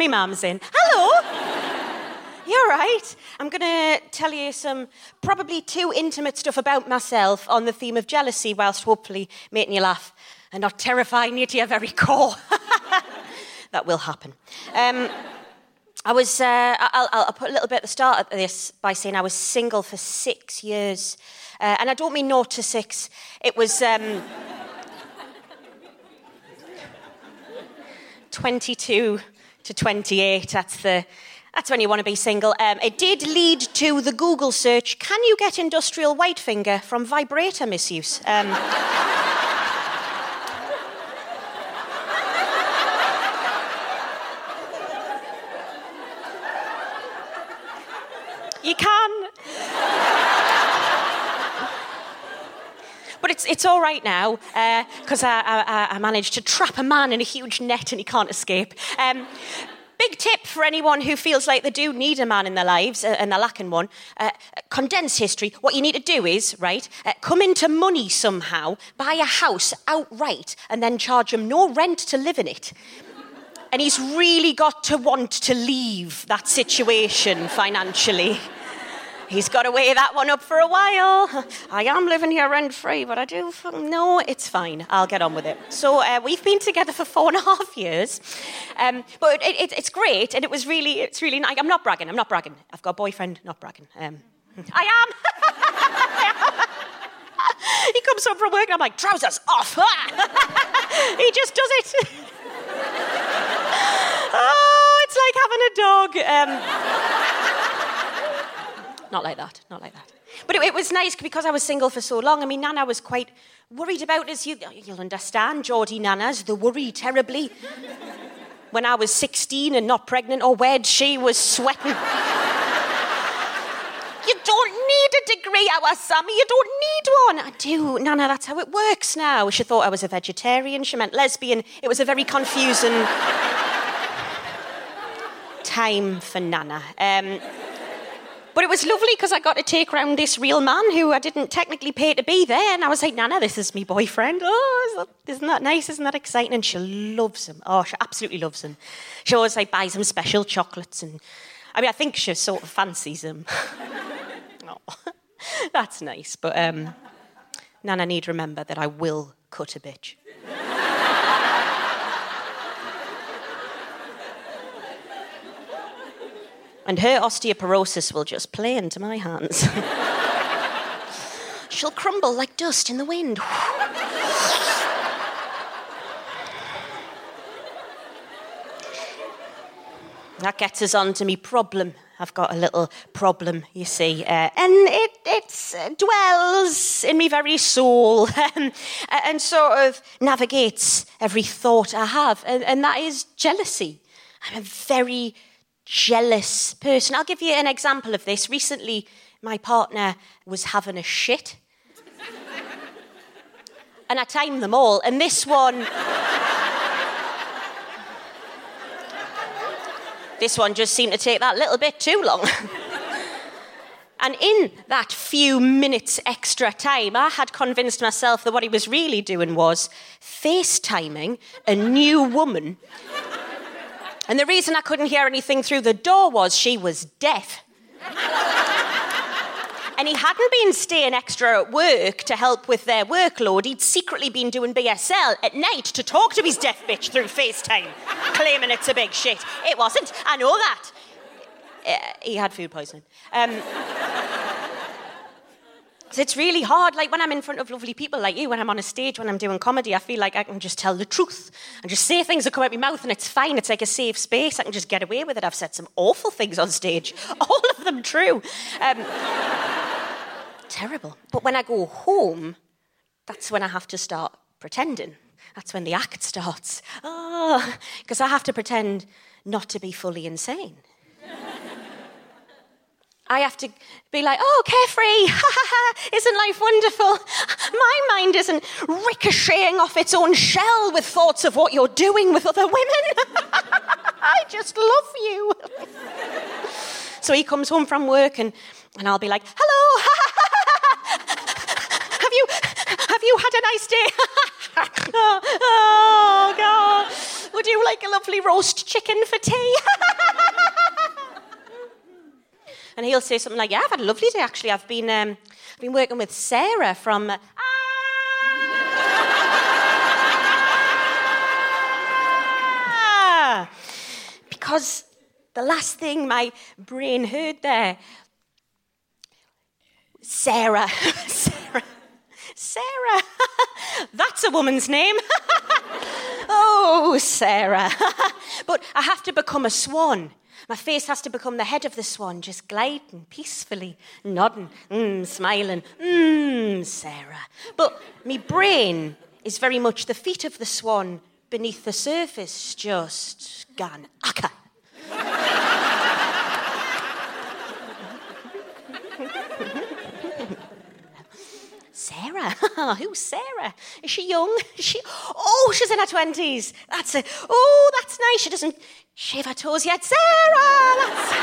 Mum's in. Hello. You're right. I'm going to tell you some probably too intimate stuff about myself on the theme of jealousy, whilst hopefully making you laugh and not terrifying you to your very core. that will happen. Um, I was, uh, I'll, I'll put a little bit at the start of this by saying I was single for six years. Uh, and I don't mean naught to six. It was um, 22 to 28. That's, the, that's when you want to be single. Um, it did lead to the Google search Can you get industrial white finger from vibrator misuse? Um, You can. But it's, it's all right now because I, I, I managed to trap a man in a huge net and he can't escape. Um, big tip for anyone who feels like they do need a man in their lives uh, and they're lacking one. Uh, condense history. What you need to do is, right, uh, come into money somehow, buy a house outright, and then charge him no rent to live in it. And he's really got to want to leave that situation financially. He's got to weigh that one up for a while. I am living here rent free, but I do. No, it's fine. I'll get on with it. So uh, we've been together for four and a half years, um, but it, it, it's great, and it was really, it's really nice. I'm not bragging. I'm not bragging. I've got a boyfriend. Not bragging. Um, I am. he comes home from work, and I'm like, trousers off. he just does it. oh, it's like having a dog. Um, not like that, not like that. But it, it, was nice because I was single for so long. I mean, Nana was quite worried about us. You, you'll understand, Geordie Nanas, the worry terribly. When I was 16 and not pregnant or wed, she was sweating. you don't need a degree, our Sammy. You don't need one. I do. Nana, that's how it works now. She thought I was a vegetarian. She meant lesbian. It was a very confusing time for Nana. Um, but it was lovely because I got to take round this real man who I didn't technically pay to be there. And I was like, Nana, this is my boyfriend. Oh, isn't that nice? Isn't that exciting? And she loves him. Oh, she absolutely loves him. She always like buys him special chocolates. And I mean, I think she sort of fancies him. oh, that's nice. But um, Nana need remember that I will cut a bitch. And her osteoporosis will just play into my hands. She'll crumble like dust in the wind. that gets us on to me problem. I've got a little problem, you see, uh, and it it uh, dwells in me very soul um, and sort of navigates every thought I have, and, and that is jealousy. I'm a very jealous person. I'll give you an example of this. Recently, my partner was having a shit. and I timed them all, and this one. this one just seemed to take that little bit too long. and in that few minutes extra time, I had convinced myself that what he was really doing was FaceTiming a new woman and the reason I couldn't hear anything through the door was she was deaf. and he hadn't been staying extra at work to help with their workload. He'd secretly been doing BSL at night to talk to his deaf bitch through FaceTime, claiming it's a big shit. It wasn't. I know that. Uh, he had food poisoning. Um, it's really hard. Like when I'm in front of lovely people like you, when I'm on a stage, when I'm doing comedy, I feel like I can just tell the truth and just say things that come out of my mouth and it's fine. It's like a safe space. I can just get away with it. I've said some awful things on stage, all of them true. Um, terrible. But when I go home, that's when I have to start pretending. That's when the act starts. Oh, because I have to pretend not to be fully insane. I have to be like, oh, carefree, isn't life wonderful? My mind isn't ricocheting off its own shell with thoughts of what you're doing with other women. I just love you. so he comes home from work and, and I'll be like, hello, have you, have you had a nice day? oh, oh, God. Would you like a lovely roast chicken for tea? And he'll say something like, "Yeah, I've had a lovely day. Actually, I've been um, I've been working with Sarah from." Uh, ah! because the last thing my brain heard there Sarah. Sarah. Sarah. That's a woman's name. oh, Sarah. but I have to become a swan. My face has to become the head of the swan, just gliding peacefully, nodding, mm, smiling, mmm, Sarah. But me brain is very much the feet of the swan beneath the surface, just gone akka. Sarah. Who's Sarah? Is she young? Is she? Oh, she's in her twenties. That's it. Oh, that's nice. She doesn't shave her toes yet. Sarah. That's.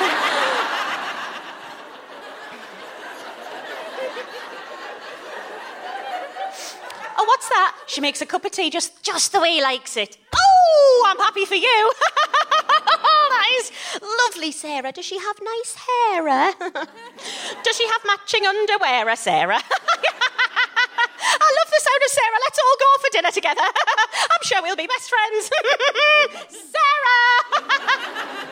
oh, what's that? She makes a cup of tea just just the way he likes it. Oh, I'm happy for you. that is lovely, Sarah. Does she have nice hair? eh? Does she have matching underwear, eh, Sarah? Sound of Sarah. Let's all go for dinner together. I'm sure we'll be best friends. Sarah!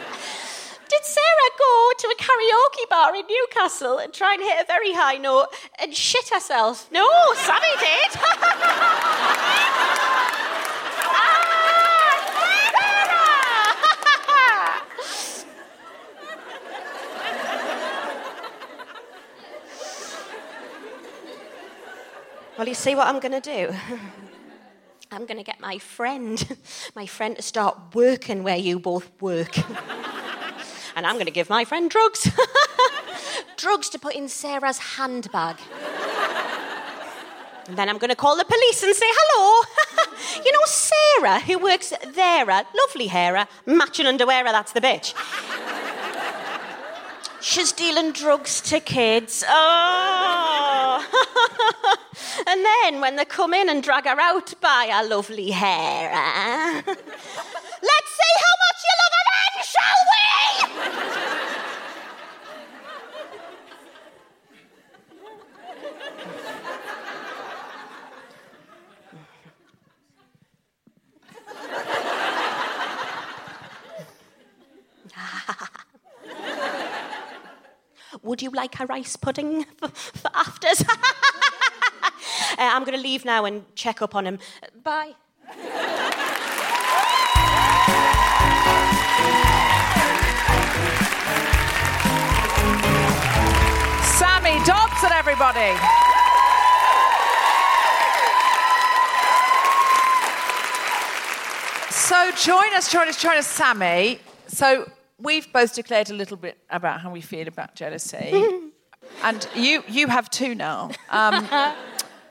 Did Sarah go to a karaoke bar in Newcastle and try and hit a very high note and shit herself? No, Sammy did. Ah, Sarah! Well, you see what I'm going to do? I'm going to get my friend, my friend to start working where you both work. and I'm going to give my friend drugs. drugs to put in Sarah's handbag. And then I'm going to call the police and say, hello. you know, Sarah, who works there, lovely hair, matching underwear, that's the bitch. She's dealing drugs to kids. Oh. And then when they come in and drag her out by her lovely hair, eh? let's see how much you love her then, shall we? Would you like a rice pudding for, for afters? uh, I'm going to leave now and check up on him. Bye. Sammy Dobson, everybody. So join us, join us, join us, Sammy. So we've both declared a little bit about how we feel about jealousy, and you you have too now. Um,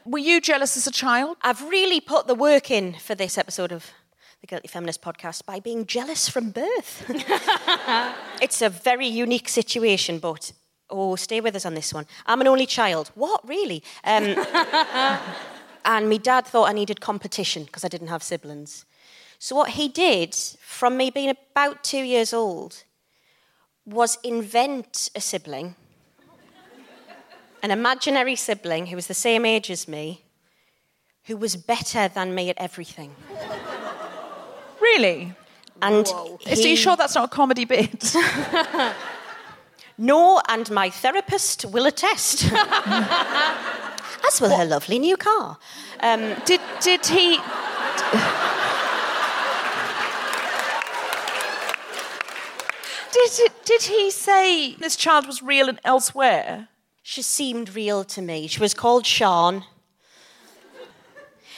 were you jealous as a child? I've really put the work in for this episode of the Guilty Feminist podcast by being jealous from birth. it's a very unique situation, but oh, stay with us on this one. I'm an only child. What, really? Um, and my dad thought I needed competition because I didn't have siblings. So, what he did from me being about two years old was invent a sibling, an imaginary sibling who was the same age as me, who was better than me at everything. Really? And Is are you sure that's not a comedy bit? No, and my therapist will attest. As will her lovely new car. Um, did did he? Did, it, did he say this child was real and elsewhere? She seemed real to me. She was called Sean.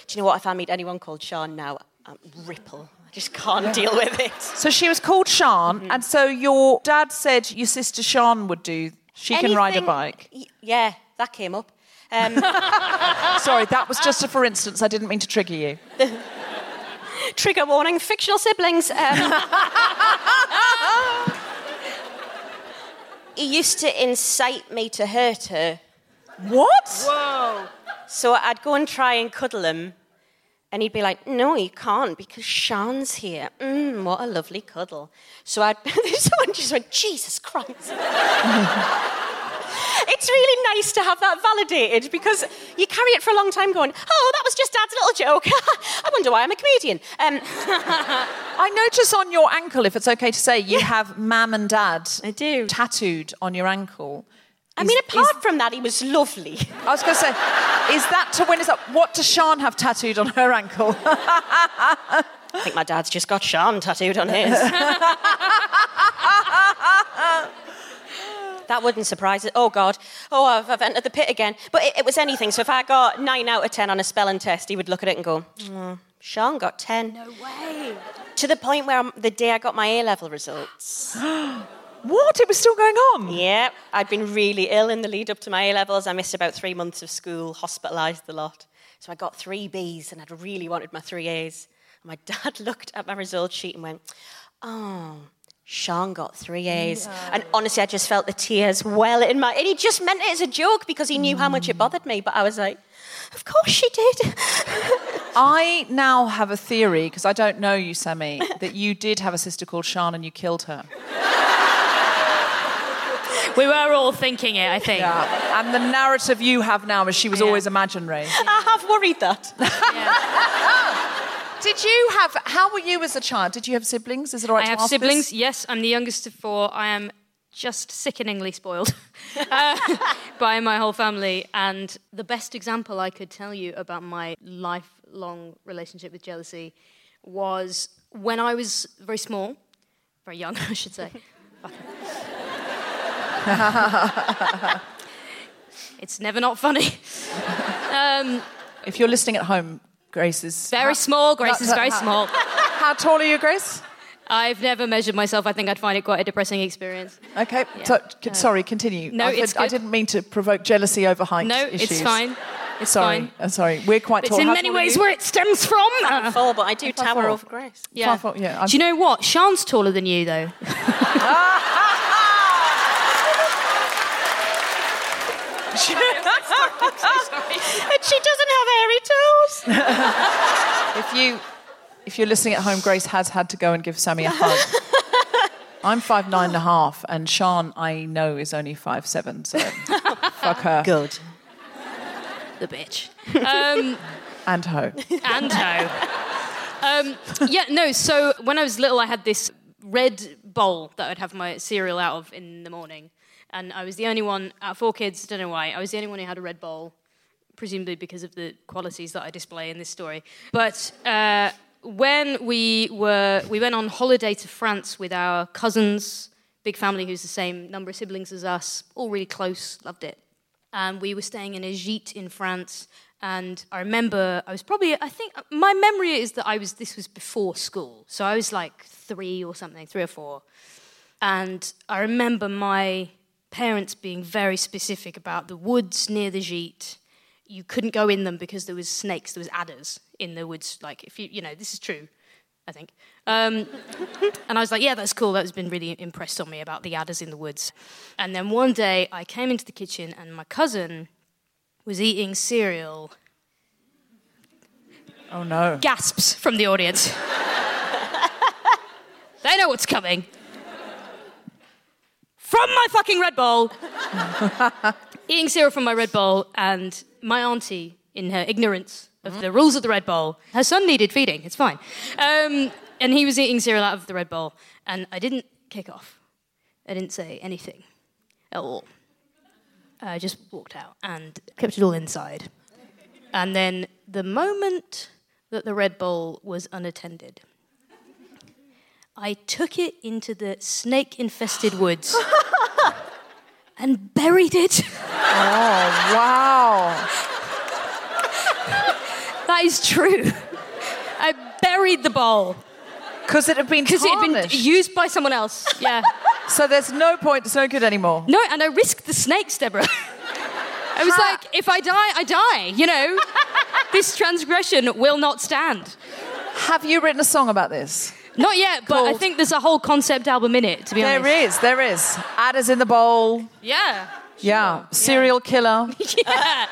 Do you know what? If I meet anyone called Sean now, I'm ripple. I just can't deal with it. So she was called Sean, Mm-hmm. and so your dad said your sister Sean would do. She can ride a bike. Y- Yeah, that came up. Um, Sorry, that was just a for instance. I didn't mean to trigger you. trigger warning: fictional siblings. Um, he used to incite me to hurt her. What? Whoa. So I'd go and try and cuddle him, and he'd be like, No, you can't because Sean's here. Mm, what a lovely cuddle. So I'd, this one just went, Jesus Christ. it's really nice to have that validated because you carry it for a long time going, oh, that was just Dad's little joke. I wonder why I'm a comedian. Um, I notice on your ankle, if it's okay to say, you have Mam and Dad I do. tattooed on your ankle. I Is- mean, is- apart from that, he was lovely. I was going to say, is that to win us up? What does Sean have tattooed on her ankle? I think my dad's just got Sean tattooed on his. that wouldn't surprise it. Oh, God. Oh, I've, I've entered the pit again. But it, it was anything. So if I got 9 out of 10 on a spelling test, he would look at it and go, "Hmm, Sean got 10. No way. To the point where um, the day I got my A level results. what? It was still going on? Yeah, I'd been really ill in the lead up to my A levels. I missed about three months of school, hospitalised a lot. So I got three Bs and I'd really wanted my three As. And my dad looked at my results sheet and went, Oh, Sean got three A's. And honestly, I just felt the tears well in my. And he just meant it as a joke because he knew how much it bothered me. But I was like, Of course she did. I now have a theory, because I don't know you, Sammy, that you did have a sister called Sean and you killed her. We were all thinking it, I think. Yeah. And the narrative you have now is she was Yeah. always imaginary. I have worried that. Did you have, how were you as a child? Did you have siblings? Is it all right I to have ask siblings. this? Yes, I'm the youngest of four. I am just sickeningly spoiled uh, by my whole family. And the best example I could tell you about my lifelong relationship with jealousy was when I was very small, very young, I should say. it's never not funny. Um, If you're listening at home, Grace is. very small. Grace No, is very how- small. How tall are you, Grace? I've never measured myself. I think I'd find it quite a depressing experience. Okay, so, c- sorry, continue. No, I, it's I good. didn't mean to provoke jealousy over height No, issues. it's fine. It's sorry, fine. I'm sorry. We're quite It's tall. It's in How many ways where it stems from. I'm uh-uh. full, but I do tower over Grace. Yeah. Far, far, yeah, I'm- Do you know what? Sean's taller than you, though. And she doesn't have hairy toes. If you, if you're listening at home, Grace has had to go and give Sammy a hug. I'm five nine and a half, and Sean I know is only five seven. So fuck her Good. the bitch. Um, and ho. and ho. Um, yeah, no, so when I was little, I had this red bowl that I'd have my cereal out of in the morning. And I was the only one out of four kids, don't know why, I was the only one who had a red bowl, presumably because of the qualities that I display in this story. But uh, when we were, we went on holiday to France with our cousins, big family who's the same number of siblings as us, all really close, loved it. And we were staying in a gîte in France. And I remember I was probably, I think, my memory is that I was, this was before school. So I was like three or something, three or four. And I remember my parents being very specific about the woods near the gîte. You couldn't go in them because there was snakes, there was adders in the woods. Like, if you, you know, this is true, I think. Um, and I was like, yeah, that's cool. That's been really impressed on me about the adders in the woods. And then one day I came into the kitchen and my cousin was eating cereal. Oh no. Gasps from the audience. they know what's coming. From my fucking red bowl. eating cereal from my red bowl, and my auntie, in her ignorance of the rules of the red bowl, her son needed feeding. It's fine. Um, and he was eating cereal out of the red bowl, and I didn't kick off. I didn't say anything at all. I just walked out and kept it all inside. And then the moment that the red bowl was unattended, I took it into the snake infested woods and buried it. Oh wow. that is true. I buried the bowl Because it had been because it had been used by someone else. Yeah. So there's no point. It's no good anymore. No, and I risked the snakes, Deborah. I was like, if I die, I die. You know, this transgression will not stand. Have you written a song about this? Not yet, but I Called- think there's a whole concept album in it. To be honest. There is. There is. Adders in the bowl. Yeah. Yeah. Serial killer. yeah.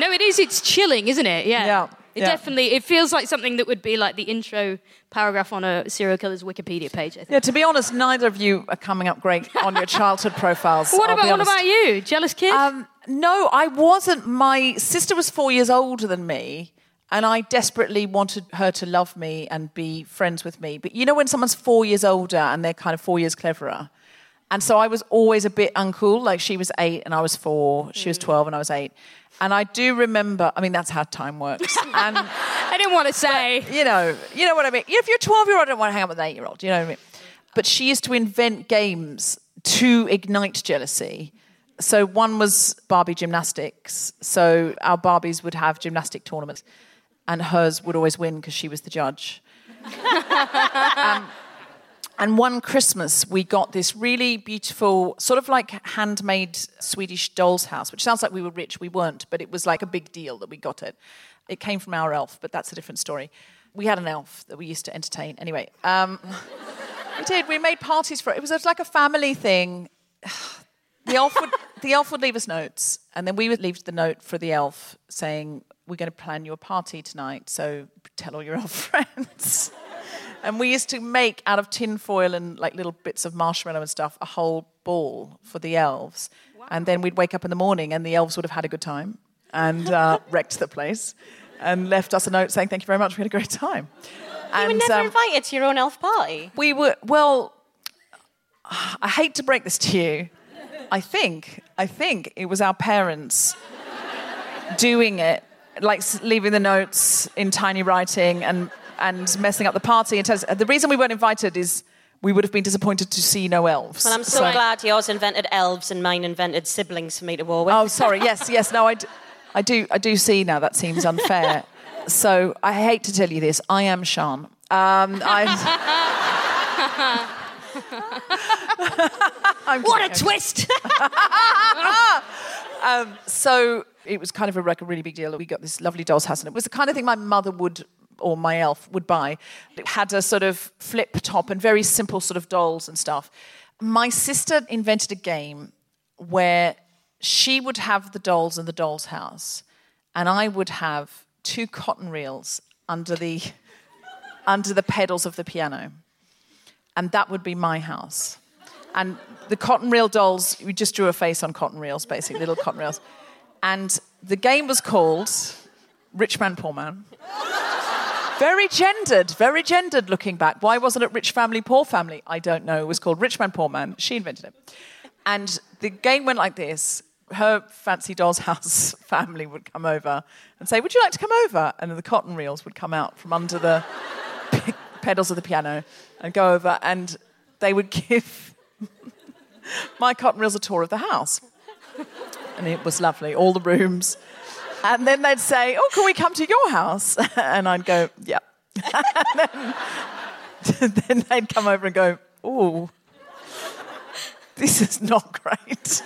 No, it is. It's chilling, isn't it? Yeah. Yeah. It Yeah. definitely it feels like something that would be like the intro paragraph on a serial killer's Wikipedia page. I think. Yeah, to be honest, neither of you are coming up great on your childhood profiles. What I'll about what honest. about you? Jealous kid? Um, no, I wasn't. My sister was four years older than me, and I desperately wanted her to love me and be friends with me. But you know, when someone's four years older and they're kind of four years cleverer. And so I was always a bit uncool. Like she was eight and I was four, she was mm. 12 and I was eight. And I do remember, I mean, that's how time works. And I didn't want to say. you know, you know what I mean. If you're 12 year old, I don't want to hang out with an eight year old. You know what I mean? But she used to invent games to ignite jealousy. So one was Barbie gymnastics. So our Barbies would have gymnastic tournaments, and hers would always win because she was the judge. Um, and one Christmas, we got this really beautiful, sort of like handmade Swedish doll's house, which sounds like we were rich. We weren't, but it was like a big deal that we got it. It came from our elf, but that's a different story. We had an elf that we used to entertain. Anyway, um, we did. We made parties for it. It was like a family thing. The elf would the elf would leave us notes, and then we would leave the note for the elf saying, "We're going to plan your party tonight, so tell all your old friends." And we used to make out of tin foil and like little bits of marshmallow and stuff a whole ball for the elves. And then we'd wake up in the morning and the elves would have had a good time and uh, wrecked the place and left us a note saying, Thank you very much, we had a great time. You And were never um, invited to your own elf party. we were, well, I hate to break this to you. I think, I think it was our parents doing it, like leaving the notes in tiny writing and, and messing up the party. The reason we weren't invited is we would have been disappointed to see no elves. Well, I'm so, glad yours invented elves and mine invented siblings for me to war with. Oh, sorry. Yes, yes. No, I, d- I do. I do see now. That seems unfair. so I hate to tell you this. I am Sean. Um, I, I'm What a kidding. twist! Um, so it was kind of a, like a really big deal. That we got this lovely doll's house, and it was the kind of thing my mother would or my elf would buy. It had a sort of flip top and very simple sort of dolls and stuff. My sister invented a game where she would have the dolls in the doll's house, and I would have two cotton reels under the under the pedals of the piano, and that would be my house. And the cotton reel dolls, we just drew a face on cotton reels, basically, little cotton reels. And the game was called Rich Man, Poor Man. Very gendered, very gendered looking back. Why wasn't it Rich Family, Poor Family? I don't know. It was called Rich Man, Poor Man. She invented it. And the game went like this. Her fancy doll's house family would come over and say, Would you like to come over? And the cotton reels would come out from under the pedals of the piano and go over, and they would give my cotton reels a tour of the house. And it was lovely, all the rooms. And then they'd say, Oh, can we come to your house? And I'd go, Yeah. then, then they'd come over and go, Oh, this is not great.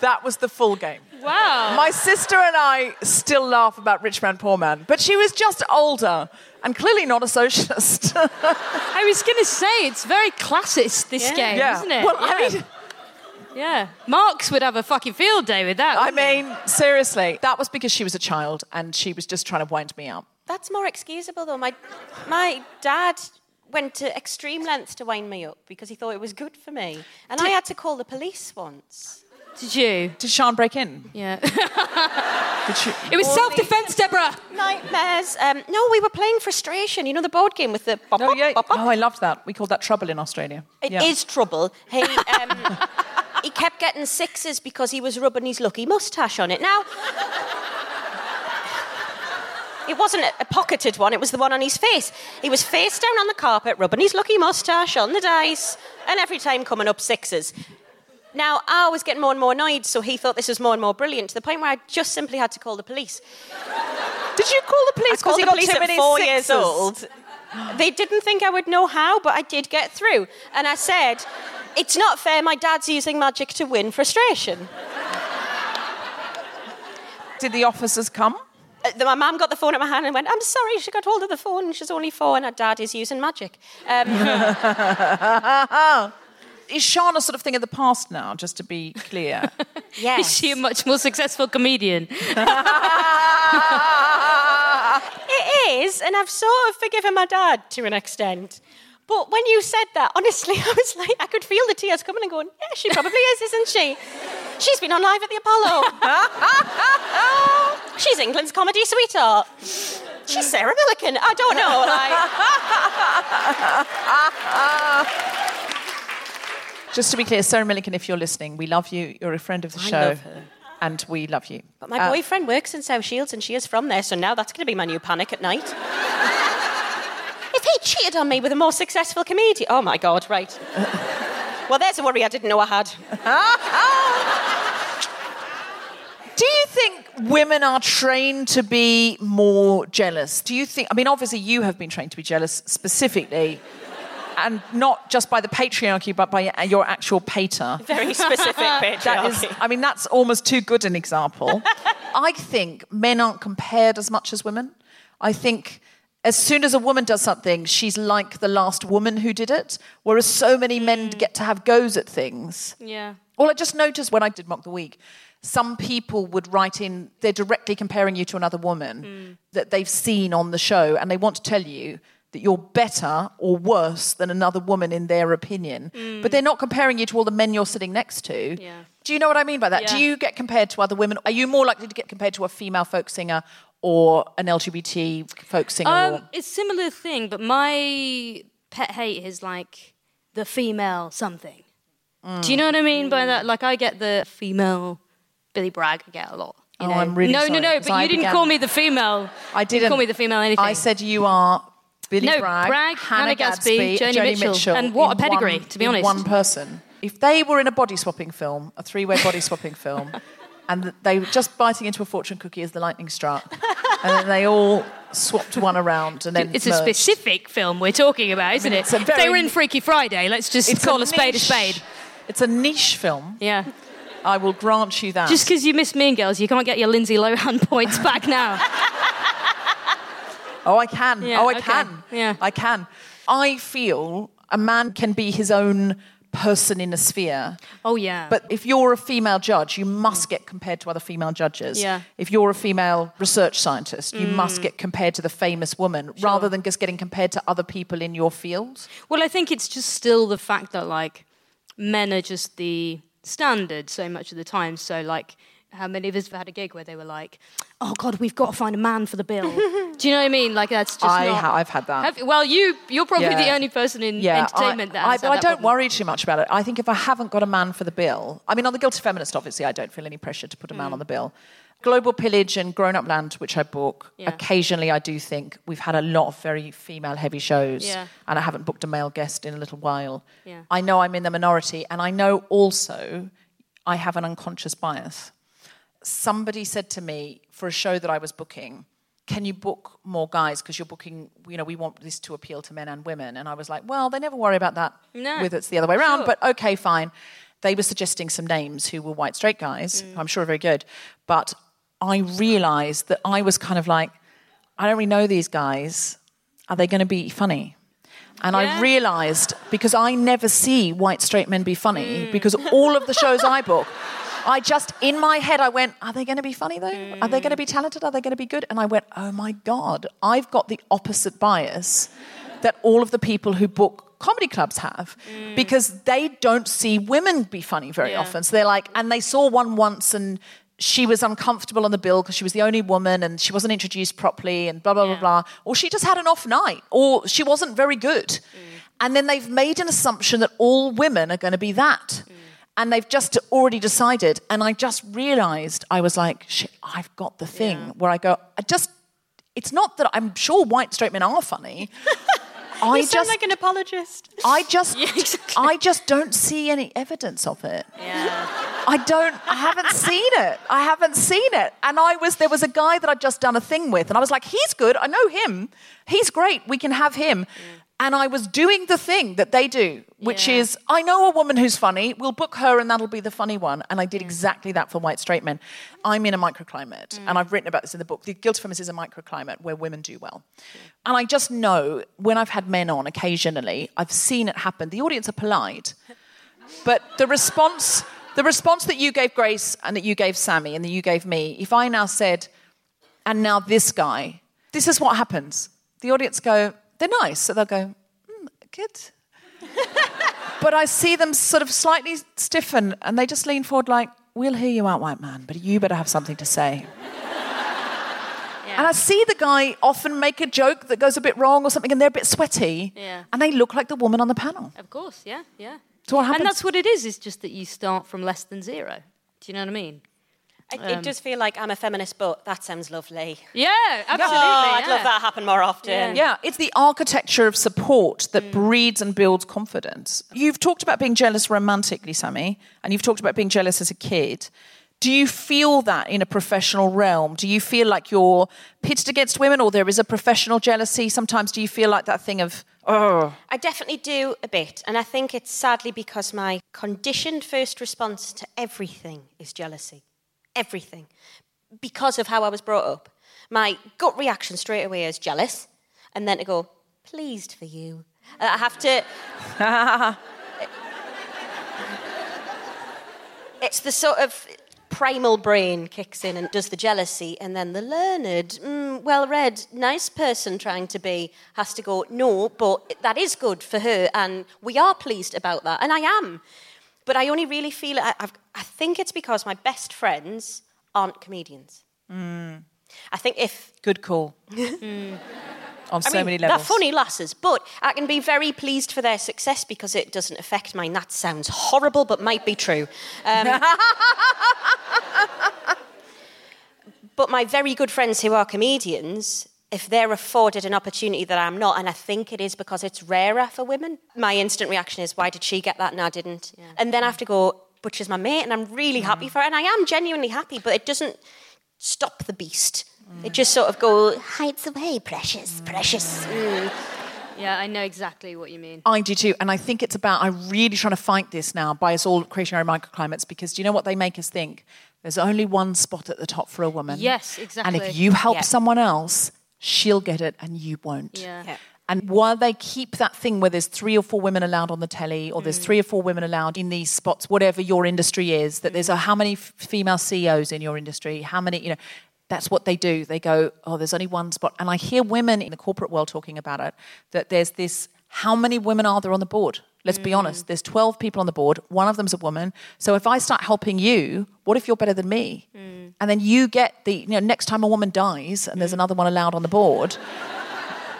That was the full game. wow. My sister and I still laugh about Rich Man, Poor Man, but she was just older and clearly not a socialist. I was going to say, it's very classist, this Yeah. game, yeah. isn't it? Well, yeah. I mean, yeah. Marx would have a fucking field day with that. I wouldn't he? mean, seriously, that was because she was a child and she was just trying to wind me up. That's more excusable, though. My, my dad went to extreme lengths to wind me up because he thought it was good for me. And I had to call the police once. Did you? Did Sean break in? Yeah. Did she? it was self defense, Deborah. Nightmares. Um, no, we were playing Frustration. You know the board game with the... Bop, Oh, yeah. bop, bop? Oh, I loved that. We called that trouble in Australia. It is yeah. trouble. He, um, he kept getting sixes because he was rubbing his lucky moustache on it. Now, it wasn't a- a pocketed one, it was the one on his face. He was face down on the carpet, rubbing his lucky moustache on the dice, and every time coming up sixes. Now, I was getting more and more annoyed, so he thought this was more and more brilliant to the point where I just simply had to call the police. Did you call the I police? called he the police at four years old. They didn't think I would know how, but I did get through. And I said, It's not fair, my dad's using magic to win frustration. Did the officers come? Uh, my mum got the phone at my hand and went, I'm sorry, she got hold of the phone and she's only four and her dad is using magic. Um, Is Sean a sort of thing of the past now, just to be clear? yes. Is she a much more successful comedian? it is, and I've sort of forgiven my dad to an extent. But when you said that, honestly, I was like, I could feel the tears coming and going, yeah, she probably is, isn't she? She's been on live at the Apollo. She's England's comedy sweetheart. She's Sarah Millican. I don't know. Like, Just to be clear, Sarah Millican, if you're listening, we love you. You're a friend of the I show. And we love you. but my Uh, boyfriend works in South Shields and she is from there, so now that's going to be my new panic at night. if he cheated on me with a more successful comedian, oh my God, right. well, there's a worry I didn't know I had. Do you think women are trained to be more jealous? Do you think, I mean, obviously you have been trained to be jealous specifically, and not just by the patriarchy, but by your actual pater. Very specific patriarchy. That is, I mean, that's almost too good an example. I think men aren't compared as much as women. I think as soon as a woman does something, she's like the last woman who did it, whereas so many men mm. get to have goes at things. Yeah. Well, I just noticed when I did Mock the Week, some people would write in, they're directly comparing you to another woman mm. that they've seen on the show, and they want to tell you that you're better or worse than another woman in their opinion. Mm. But they're not comparing you to all the men you're sitting next to. Yeah. Do you know what I mean by that? Do you get compared to other women? Are you more likely to get compared to a female folk singer or an LGBT folk singer? or... Um, it's a similar thing, but my pet hate is like the female something. Do you mm. know what I mean by mm. that? Like I get the female Billy Bragg. I get a lot. You Oh, know? I'm really no, sorry, no, no. But I you didn't call me the female. I You didn't call me the female anything. I said you are Billy No, Bragg, Bragg, Hannah Gadsby, Joni Joni Mitchell. And what a pedigree, one- to be honest. One person. If they were in a body swapping film, a three-way body swapping film, and they were just biting into a fortune cookie as the lightning struck, and then they all swapped one around, and then It's a specific film we're talking about, isn't mean, it? a If they very- were in Freaky Friday. Let's just call a, spade a spade. It's a niche film. Yeah. I will grant you that. Just because you missed Mean Girls, you can't get your Lindsay Lohan points back now. Oh, I can. Yeah, oh, I okay. can. Yeah. I can. I feel a man can be his own person in a sphere. Oh yeah. But if you're a female judge, you must get compared to other female judges. Yeah. If you're a female research scientist, you Mm. must get compared to the famous woman rather than just getting compared to other people in your field. Well, I think it's just still the fact that like men are just the standard so much of the time. So like, how many of us have had a gig where they were like, "Oh God, we've got to find a man for the bill." Do you know what I mean? Like that's just I not. ha- I've had that. Have- well, you you're probably the only person in Yeah, entertainment I, that I, has but had I don't problem. worry too much about it. I think if I haven't got a man for the bill, I mean, on the Guilty Feminist, obviously, I don't feel any pressure to put a Mm. man on the bill. Global Pillage and Grown Up Land, which I book, Yeah. occasionally I do think we've had a lot of very female heavy shows, Yeah. and I haven't booked a male guest in a little while. Yeah. I know I'm in the minority, and I know also I have an unconscious bias. Somebody said to me for a show that I was booking, can you book more guys because you're booking you know we want this to appeal to men and women and i was like well they never worry about that No. with it's the other way around Sure. but okay fine they were suggesting some names who were white straight guys Mm. who i'm sure are very good but i realized that i was kind of like i don't really know these guys are they going to be funny and I realized because I never see white straight men be funny because all of the shows I book, I just, in my head, I went, are they going to be funny though? Are they going to mm. be talented? Are they going to be good? And I went, oh my God, I've got the opposite bias that all of the people who book comedy clubs have mm. because they don't see women be funny very Yeah. often. So they're like, and they saw one once and she was uncomfortable on the bill because she was the only woman and she wasn't introduced properly and blah, blah, blah, blah. Or she just had an off night or she wasn't very good. Mm. And then they've made an assumption that all women are going to be that. And they've just already decided. And I just realized I was like, shit, I've got the thing where I go, I just, it's not that I'm sure white straight men are funny. I you sound just, like an apologist. I just, I just don't see any evidence of it. Yeah. I don't, I haven't seen it. I haven't seen it. And I was, there was a guy that I'd just done a thing with, and I was like, he's good. I know him. He's great. We can have him. And I was doing the thing that they do, which Yeah. is, I know a woman who's funny. We'll book her, and that'll be the funny one. And I did mm. exactly that for white straight men. I'm in a microclimate, mm. and I've written about this in the book. The Guilty Feminist is a microclimate where women do well. And I just know when I've had men on occasionally, I've seen it happen. The audience are polite, but the response, the response that you gave Grace and that you gave Sammy and that you gave me, if I now said, and now this guy, this is what happens. The audience go, they're nice, so they'll go, mm, good. but I see them sort of slightly stiffen, and they just lean forward like, "We'll hear you out, white man, but you better have something to say." And I see the guy often make a joke that goes a bit wrong or something, and they're a bit sweaty, Yeah. and they look like the woman on the panel. Of course, yeah, yeah. So what happens? And that's what it is. It's just that you start from less than zero. Do you know what I mean? It, Um, it does feel like I'm a feminist, but that sounds lovely. Yeah, absolutely. Oh, I'd yeah. love that to happen more often. Yeah, it's the architecture of support that breeds and builds confidence. You've talked about being jealous romantically, Sammy, and you've talked about being jealous as a kid. Do you feel that in a professional realm? Do you feel like you're pitted against women or there is a professional jealousy? Sometimes do you feel like that thing of, oh, I definitely do a bit, and I think it's sadly because my conditioned first response to everything is jealousy. Everything. Because of how I was brought up. My gut reaction straight away is jealous, and then to go, pleased for you. I have to. it's the sort of primal brain kicks in and does the jealousy, and then the learned, mm, well read, nice person trying to be has to go, no, but that is good for her, and we are pleased about that, and I am. But I only really feel it, I've, I think it's because my best friends aren't comedians. Mm. I think if good call. Mm. Mm. On so I mean, many levels. They're funny lasses, but I can be very pleased for their success because it doesn't affect mine. That sounds horrible, but might be true. Um, but my very good friends who are comedians, if they're afforded an opportunity that I'm not, and I think it is because it's rarer for women, my instant reaction is, why did she get that and I didn't? And then I have to go, but she's my mate, and I'm really happy mm. for her, and I am genuinely happy, but it doesn't stop the beast. It mm. just sort of go hides away, precious, mm. precious. Mm. Yeah, I know exactly what you mean. I do too. And I think it's about, I'm really trying to fight this now by us all creating our own microclimates because do you know what they make us think? There's only one spot at the top for a woman. Yes, exactly. And if you help Yeah. someone else, she'll get it and you won't. Yeah. Yeah. And while they keep that thing where there's three or four women allowed on the telly, or Mm. there's three or four women allowed in these spots, whatever your industry is, that there's a, how many female CEOs in your industry, how many, you know, that's what they do. They go, oh, there's only one spot. And I hear women in the corporate world talking about it, that there's this, how many women are there on the board? Let's be honest, mm. there's 12 people on the board, one of them's a woman. So if I start helping you, what if you're better than me? Mm. And then you get the, you know, next time a woman dies and there's mm. another one allowed on the board,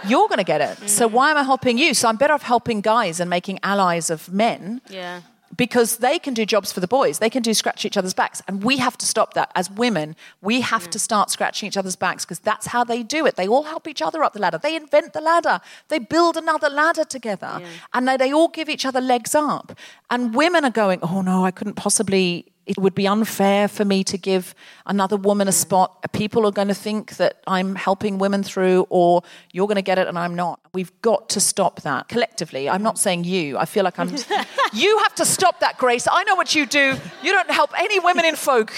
you're going to get it. So mm. why am I helping you? So I'm better off helping guys and making allies of men Yeah. because they can do jobs for the boys. They can do scratch each other's backs. And we have to stop that. As women, we have mm. to start scratching each other's backs because that's how they do it. They all help each other up the ladder. They invent the ladder. They build another ladder together. And they, they all give each other legs up. And women are going, oh no, I couldn't possibly. It would be unfair for me to give another woman a spot. People are going to think that I'm helping women through, or you're going to get it and I'm not. We've got to stop that collectively. I'm not saying you. I feel like I'm. you have to stop that, Grace. I know what you do. You don't help any women in folk.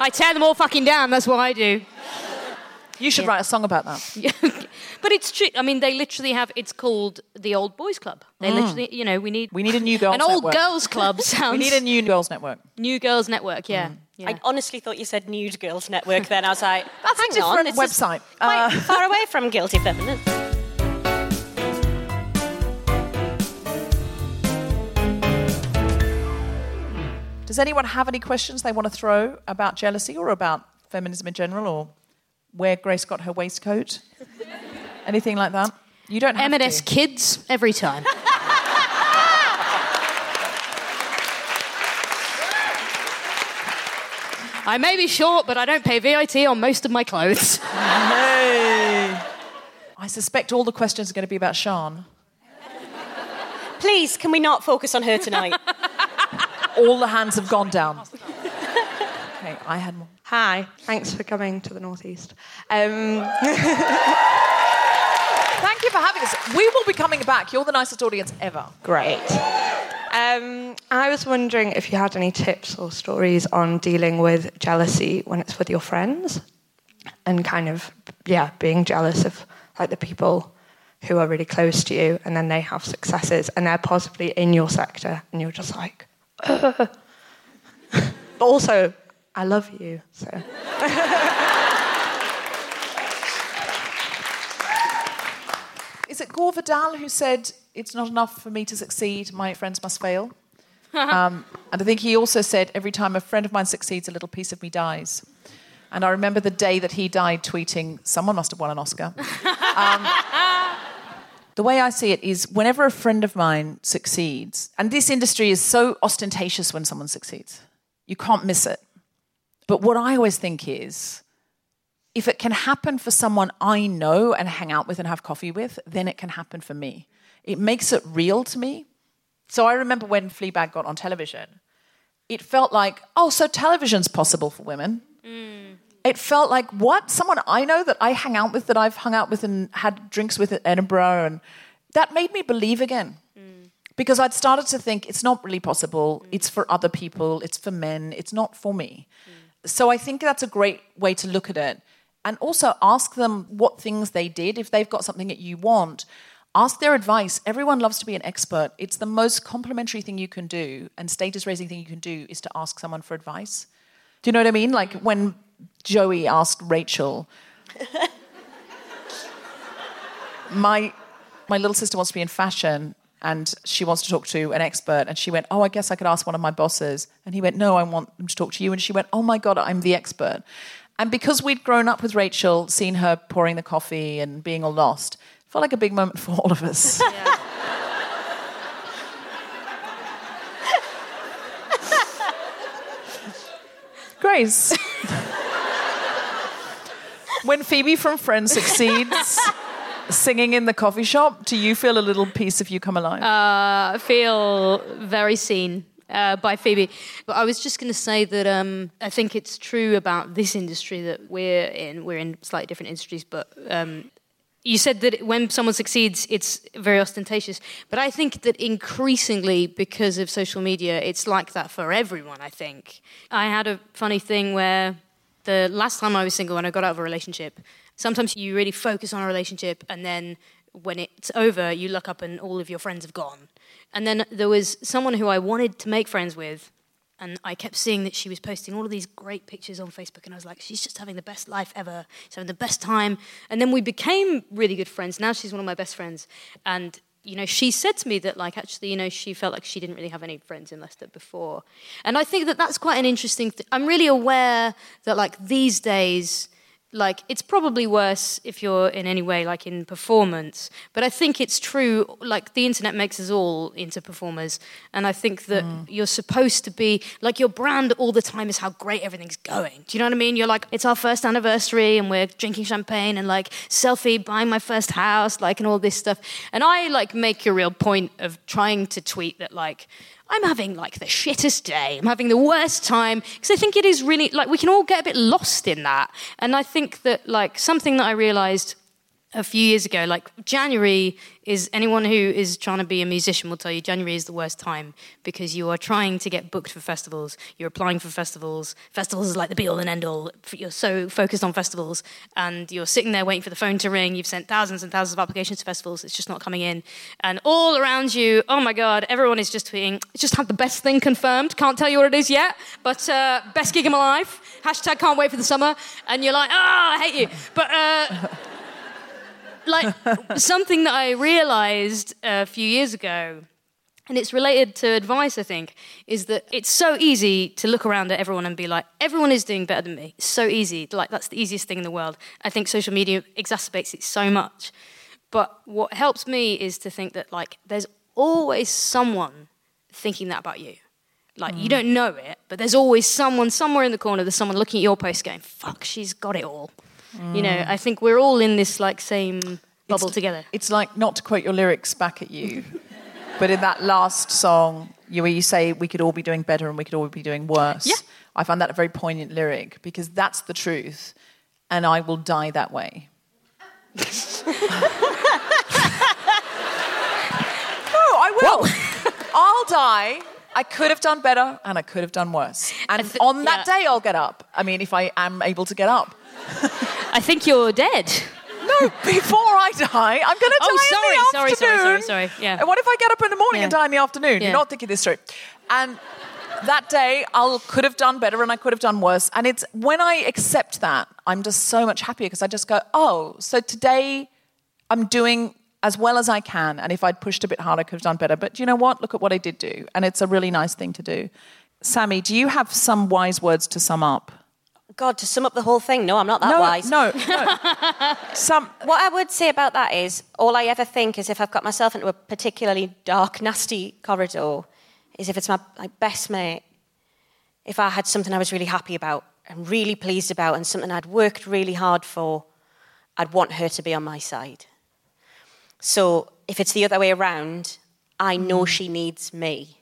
I tear them all fucking down. That's what I do. You should write a song about that. but it's true. I mean, they literally have. It's called the Old Boys Club. They literally, you know, we need. Mm. We need a new girls An old girls club sounds. We need a new girls network. new girls network. Mm. Yeah. yeah. I honestly thought you said Nude Girls Network then. I was like, That's a hang on, different this is website. Quite Uh, far away from Guilty Feminist. Does anyone have any questions they want to throw about jealousy or about feminism in general or where Grace got her waistcoat? Anything like that? You don't have M&S to. kids every time. I may be short, but I don't pay VAT on most of my clothes. Hey. I suspect all the questions are going to be about Sean. Please, can we not focus on her tonight? All the hands have gone down. Okay, I had more. Hi, thanks for coming to the Northeast. Um, Thank you for having us. We will be coming back. You're the nicest audience ever. great. Um, I was wondering if you had any tips or stories on dealing with jealousy when it's with your friends and kind of, yeah, being jealous of like the people who are really close to you and then they have successes and they're possibly in your sector and you're just like, but also, I love you, so. Is it Gore Vidal who said, It's not enough for me to succeed, my friends must fail. um, and I think he also said, Every time a friend of mine succeeds, a little piece of me dies. And I remember the day that he died tweeting, Someone must have won an Oscar. um, the way I see it is whenever a friend of mine succeeds, and this industry is so ostentatious when someone succeeds, you can't miss it. But what I always think is, if it can happen for someone I know and hang out with and have coffee with, then it can happen for me. It makes it real to me. So I remember when Fleabag got on television, it felt like, oh, so television's possible for women. Mm. It felt like, what? Someone I know that I hang out with, that I've hung out with and had drinks with at Edinburgh. And that made me believe again. Mm. Because I'd started to think it's not really possible. It's for other people. It's for men. It's not for me. Mm. So I think that's a great way to look at it. And also ask them what things they did. If they've got something that you want, ask their advice. Everyone loves to be an expert. It's the most complimentary thing you can do and status raising thing you can do is to ask someone for advice. Do you know what I mean? Like when Joey asked Rachel, my my little sister wants to be in fashion and she wants to talk to an expert. And she went oh i guess i could ask one of my bosses. And he went no i want them to talk to you. And she went oh my god i'm the expert. And because we'd grown up with rachel seen her pouring the coffee and being all lost it felt like a big moment for all of us. Grace. When phoebe from friends succeeds singing in the coffee shop do you feel a little piece of you come alive Uh, I feel very seen uh, by Phoebe. But I was just going to say that um, I think it's true about this industry that we're in. We're in slightly different industries, but um, you said that when someone succeeds, it's very ostentatious. But I think that increasingly, because of social media, it's like that for everyone, I think. I had a funny thing where the last time I was single and I got out of a relationship, sometimes you really focus on a relationship and then when it's over, you look up and all of your friends have gone. And then there was someone who I wanted to make friends with, and I kept seeing that she was posting all of these great pictures on Facebook, and I was like, she's just having the best life ever. She's having the best time. And then we became really good friends. Now she's one of my best friends. And you know, she said to me that, like, actually, you know, she felt like she didn't really have any friends in Leicester before. And I think that that's quite an interesting thing. I'm really aware that, like, these days, like it's probably worse if you're in any way like in performance but i think it's true like the internet makes us all into performers and i think that mm. you're supposed to be like your brand all the time is how great everything's going. Do you know what i mean? You're like it's our first anniversary and we're drinking champagne and like selfie buying my first house like and all this stuff. And i like make a real point of trying to tweet that like I'm having like the shittest day. I'm having the worst time because I think it is really like we can all get a bit lost in that. And I think that like something that I realized a few years ago, like January is anyone who is trying to be a musician will tell you January is the worst time because you are trying to get booked for festivals. You're applying for festivals. Festivals is like the be all and end all. You're so focused on festivals and you're sitting there waiting for the phone to ring. You've sent thousands and thousands of applications to festivals. It's just not coming in. And all around you, oh my God, everyone is just tweeting, just had the best thing confirmed. Can't tell you what it is yet, but uh, best gig of my life. Hashtag can't wait for the summer. And you're like, oh, I hate you. But. Uh, like something that I realized a few years ago, and it's related to advice, I think, is that it's so easy to look around at everyone and be like, everyone is doing better than me. It's so easy. Like, that's the easiest thing in the world. I think social media exacerbates it so much. But what helps me is to think that, like, there's always someone thinking that about you. Like, you mm. don't know it, but there's always someone somewhere in the corner, there's someone looking at your post going, fuck, she's got it all. You know, I think we're all in this, like, same bubble It's- together. It's like not to quote your lyrics back at you, but in that last song, you, where you say we could all be doing better and we could all be doing worse. Yeah. I find that a very poignant lyric because that's the truth, and I will die that way. no, I will. I'll die. I could have done better and I could have done worse. And thi- on that yeah. day, I'll get up. I mean, if I am able to get up. I think you're dead. No, before I die, I'm going to Oh, die sorry, in the sorry, sorry, afternoon. sorry, sorry, yeah. And what if I get up in the morning and die in the afternoon? Yeah. You're not thinking this through. And that day, I could have done better and I could have done worse. And it's when I accept that, I'm just so much happier because I just go, oh, so today I'm doing as well as I can. And if I'd pushed a bit harder, I could have done better. But you know what? Look at what I did do. And it's a really nice thing to do. Sammy, do you have some wise words to sum up? God, to sum up the whole thing, no, I'm not that no, wise. No, no. some. What I would say about that is all I ever think is if I've got myself into a particularly dark, nasty corridor, is if it's my, my best mate, if I had something I was really happy about and really pleased about and something I'd worked really hard for, I'd want her to be on my side. So if it's the other way around, I know mm. she needs me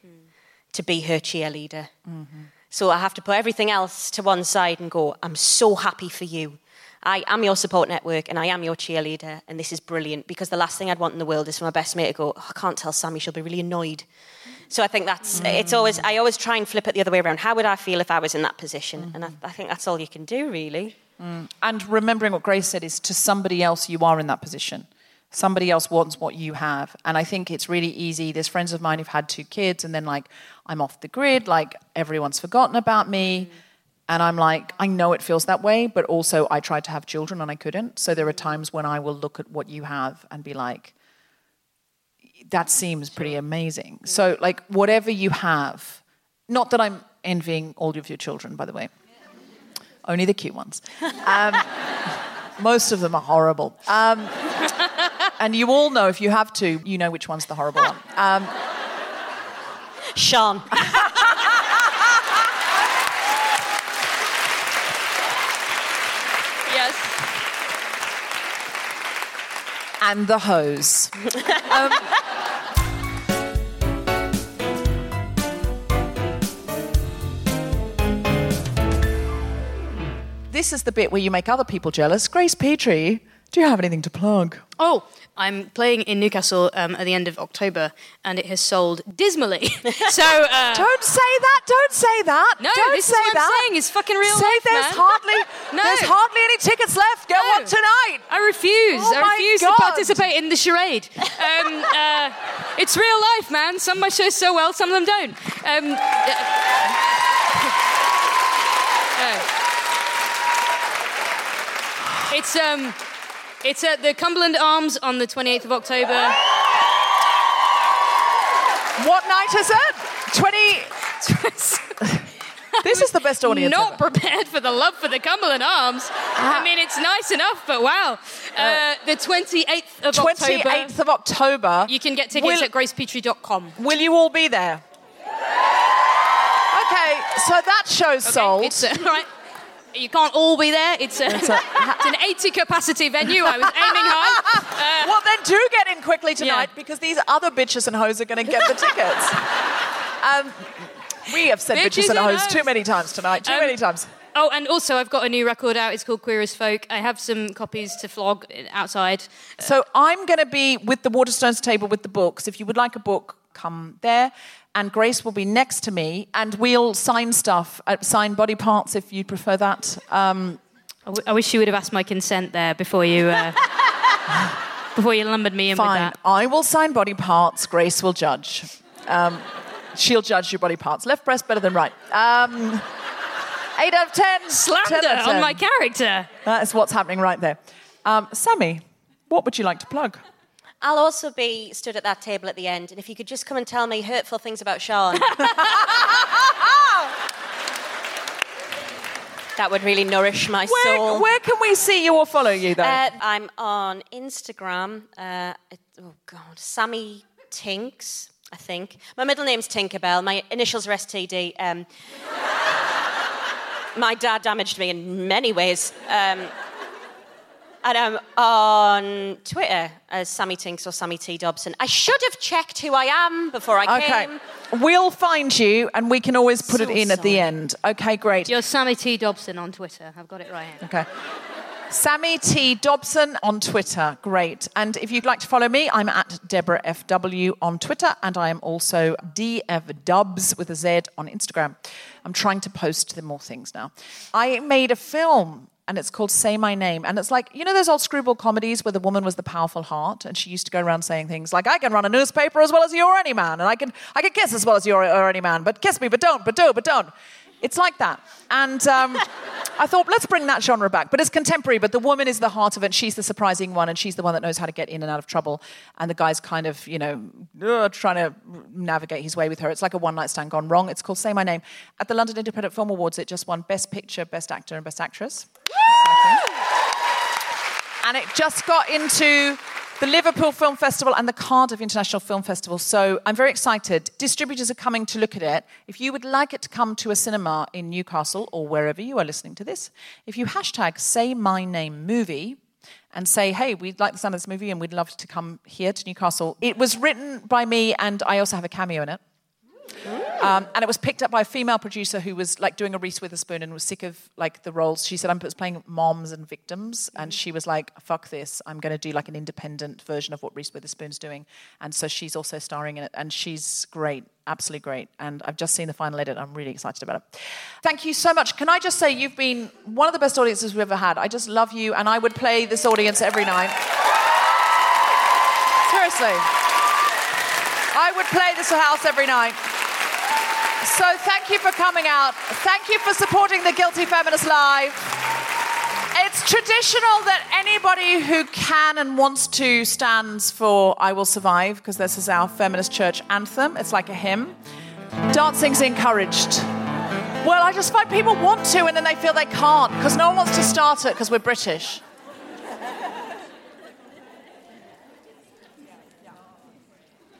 to be her cheerleader. Mm-hmm. So I have to put everything else to one side and go, I'm so happy for you. I am your support network and I am your cheerleader, and this is brilliant because the last thing I'd want in the world is for my best mate to go, oh, I can't tell Sammy, she'll be really annoyed. So I think that's, it's always, I always try and flip it the other way around. How would I feel if I was in that position? And I, I think that's all you can do, really. Mm. And remembering what Grace said is to somebody else, you are in that position. Somebody else wants what you have. And I think it's really easy. There's friends of mine who've had two kids, and then, like, I'm off the grid, like, everyone's forgotten about me. And I'm like, I know it feels that way, but also I tried to have children and I couldn't. So there are times when I will look at what you have and be like, that seems pretty amazing. So, like, whatever you have, not that I'm envying all of your children, by the way, only the cute ones. Um, most of them are horrible. Um, and you all know, if you have to, you know which one's the horrible one. Um, Sean. Yes. and the hose. Um, this is the bit where you make other people jealous. Grace Petrie, do you have anything to plug? Oh, I'm playing in Newcastle um, at the end of October, and it has sold dismally. so uh, Don't say that. Don't say that. No, don't this is say what I'm that. saying. It's fucking real Say life, there's man. hardly No. there's hardly any tickets left. Go No. on tonight. I refuse. Oh I refuse God. to participate in the charade. Um, uh, it's real life, man. Some of my shows so well, some of them don't. Um, uh, no. It's um, it's at the Cumberland Arms on the 28th of October. What night is it? 20. this is the best audience. Not ever. prepared for the love for the Cumberland Arms. I mean, it's nice enough, but wow. Uh, the 28th of 28th October. of October. You can get tickets Will- at gracepetrie.com. Will you all be there? Okay, so that show's sold. It's uh, right. You can't all be there. It's, a, it's, an 80 capacity venue. I was aiming high. Uh, well, then do get in quickly tonight Yeah. because these other bitches and hoes are going to get the tickets. um, we have said bitches, Bitches and hoes. too many times tonight. Too Um, many times. Oh, and also I've got a new record out. It's called Queer as Folk. I have some copies to flog outside. So I'm going to be with the Waterstones table with the books. If you would like a book, come there. And Grace will be next to me, and we'll sign stuff, uh, sign body parts if you'd prefer that. Um, I, w- I wish you would have asked my consent there before you uh, before you lumbered me in with fine. that. I will sign body parts. Grace will judge. Um, she'll judge your body parts. Left breast better than right. Um, eight out of ten. Slander 10 out of on my character. That is what's happening right there. Um, Sammy, what would you like to plug? I'll also be stood at that table at the end, and if you could just come and tell me hurtful things about Sean. that would really nourish my Where, soul. where can we see you or follow you, though? Uh, I'm on Instagram. Uh, it- oh God, Sammy Tinks, I think. My middle name's Tinkerbell. My initials are STD. Um, my dad damaged me in many ways. Um, and I'm on Twitter as Sammy Tinks or Sammy T Dobson. I should have checked who I am before I okay. came. We'll find you and we can always put it So in at the end. Okay, great. You're Sammy T Dobson on Twitter. I've got it right here. Okay. Sammy T. Dobson on Twitter. Great. And if you'd like to follow me, I'm at Deborah FW on Twitter, and I am also DF Dubs with a Z on Instagram. I'm trying to post them more things now. I made a film. And it's called Say My Name. And it's like, you know, those old screwball comedies where the woman was the powerful heart and she used to go around saying things like, I can run a newspaper as well as you or any man, and I can, I can kiss as well as you or, any man, but kiss me, but don't, but do, but don't. It's like that. And um, I thought, let's bring that genre back. But it's contemporary, but the woman is the heart of it. She's the surprising one, and she's the one that knows how to get in and out of trouble. And the guy's kind of, you know, uh, trying to navigate his way with her. It's like a one night stand gone wrong. It's called Say My Name. At the London Independent Film Awards, it just won Best Picture, Best Actor, and Best Actress. And it just got into the Liverpool Film Festival and the Cardiff International Film Festival. So I'm very excited. Distributors are coming to look at it. If you would like it to come to a cinema in Newcastle or wherever you are listening to this, if you hashtag say my name movie and say, hey, we'd like the sound of this movie and we'd love to come here to Newcastle. It was written by me and I also have a cameo in it. Um, and it was picked up by a female producer who was like doing a Reese Witherspoon and was sick of like the roles. She said, "I'm playing moms and victims," and she was like, "Fuck this! I'm going to do like an independent version of what Reese Witherspoon's doing." And so she's also starring in it, and she's great, absolutely great. And I've just seen the final edit. I'm really excited about it. Thank you so much. Can I just say you've been one of the best audiences we've ever had. I just love you, and I would play this audience every night. Seriously. I would play this house every night. So thank you for coming out. Thank you for supporting the Guilty Feminist Live. It's traditional that anybody who can and wants to stands for I Will Survive, because this is our feminist church anthem. It's like a hymn. Dancing's encouraged. Well, I just find people want to and then they feel they can't because no one wants to start it because we're British.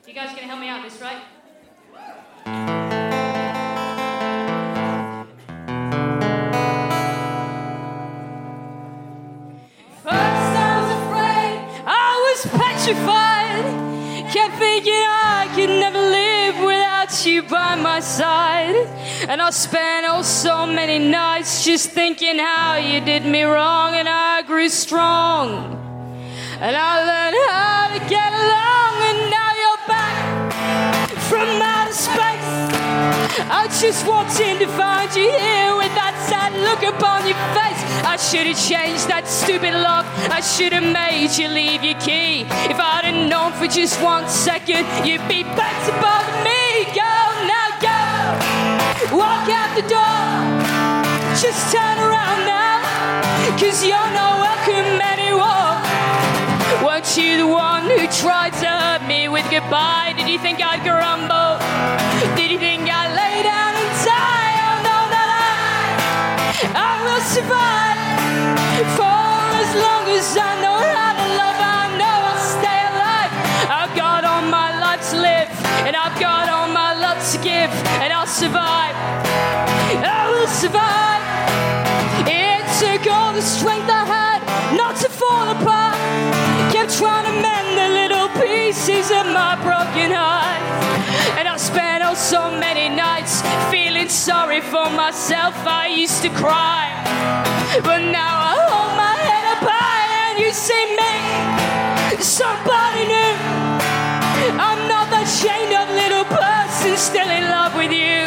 You guys are gonna help me out this, right? Was petrified. Kept thinking I could never live without you by my side. And I spent oh so many nights just thinking how you did me wrong, and I grew strong. And I learned how to get along, I just walked in to find you here with that sad look upon your face. I should have changed that stupid lock. I should have made you leave your key. If I'd have known for just one second, you'd be back to bother me. Go now, go. Walk out the door. Just turn around now. Cause you're not welcome anymore. Weren't you the one who tried to hurt me with goodbye? Did you think I'd grumble? Did you think I'd lay down and die? Oh no, that I, I will survive for as long as I know how to love. I know I'll stay alive. I've got all my life to live, and I've got all my love to give, and I'll survive. I will survive. It took all the strength pieces of my broken heart. And I spent oh so many nights feeling sorry for myself. I used to cry, but now I hold my head up high and you see me, somebody new. I'm not that chained up little person still in love with you.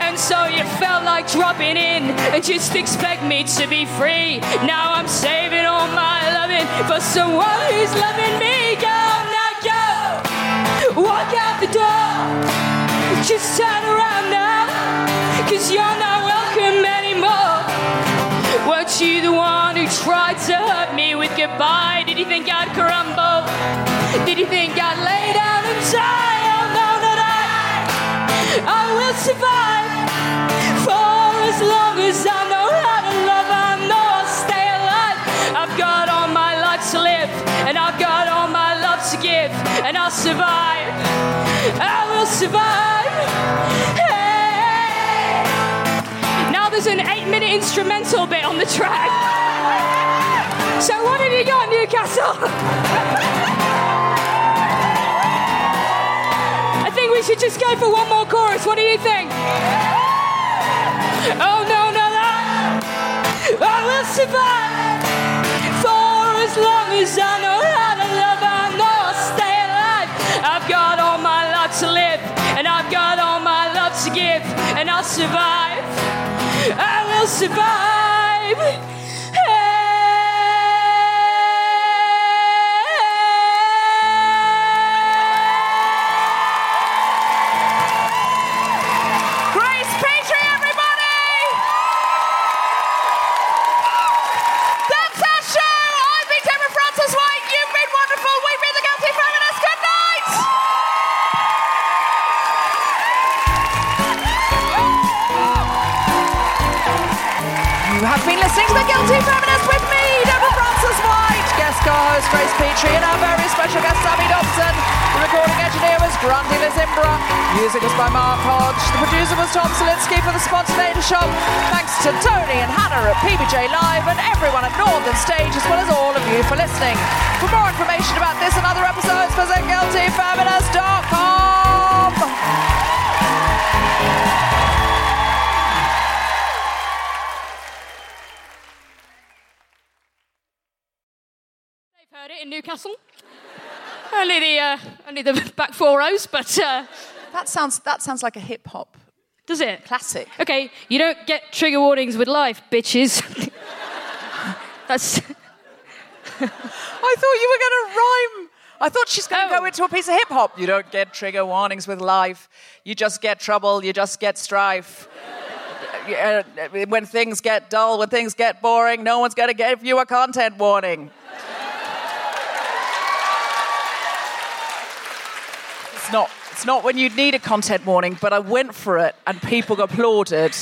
And so you felt like dropping in and just expect me to be free. Now I'm saving all my loving for someone who's loving me. Walk out the door. Just turn around now. Cause you're not welcome anymore. Weren't you the one who tried to hurt me with goodbye? Did you think I'd crumble? Did you think I'd lay down and die? Oh no, not I. I will survive for as long as I know eight-minute instrumental bit on the track. So what have you got, Newcastle? I think we should just go for one more chorus. What do you think? Oh no, no, no. I will survive for as long as I know how to love. I know I'll stay alive. I've got all my life to live, and I've got all my love to give, and I'll survive. I survive. Been listening to The Guilty Feminist with me, Deborah Frances White, guest co-host Grace Petrie, and our very special guest Sammy Dobson. The recording engineer was Grundy Lizimbra. Music was by Mark Hodge. The producer was Tom Salinsky for The Spontaneity Shop. Thanks to Tony and Hannah at PBJ Live and everyone at Northern Stage, as well as all of you for listening. For more information about this and other episodes, visit guiltyfeminist.com. in Newcastle. only the uh, only the back four rows, but uh, That sounds that sounds like a hip hop does it? classic. Okay, you don't get trigger warnings with life, bitches. That's I thought you were going to rhyme. I thought she's going to Oh. go into a piece of hip hop. You don't get trigger warnings with life. You just get trouble. You just get strife. When things get dull, when things get boring, no one's going to give you a content warning. Not. It's not when you'd need a content warning, but I went for it and people applauded.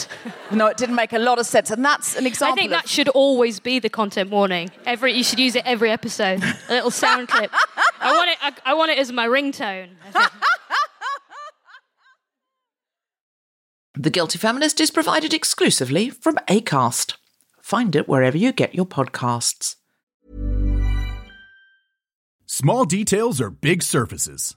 No, it didn't make a lot of sense, and that's an example. I think of- that should always be the content warning. Every you should use it every episode. A little sound clip. I want it. I, I want it as my ringtone. The Guilty Feminist is provided exclusively from ACAST. Find it wherever you get your podcasts. Small details are big surfaces.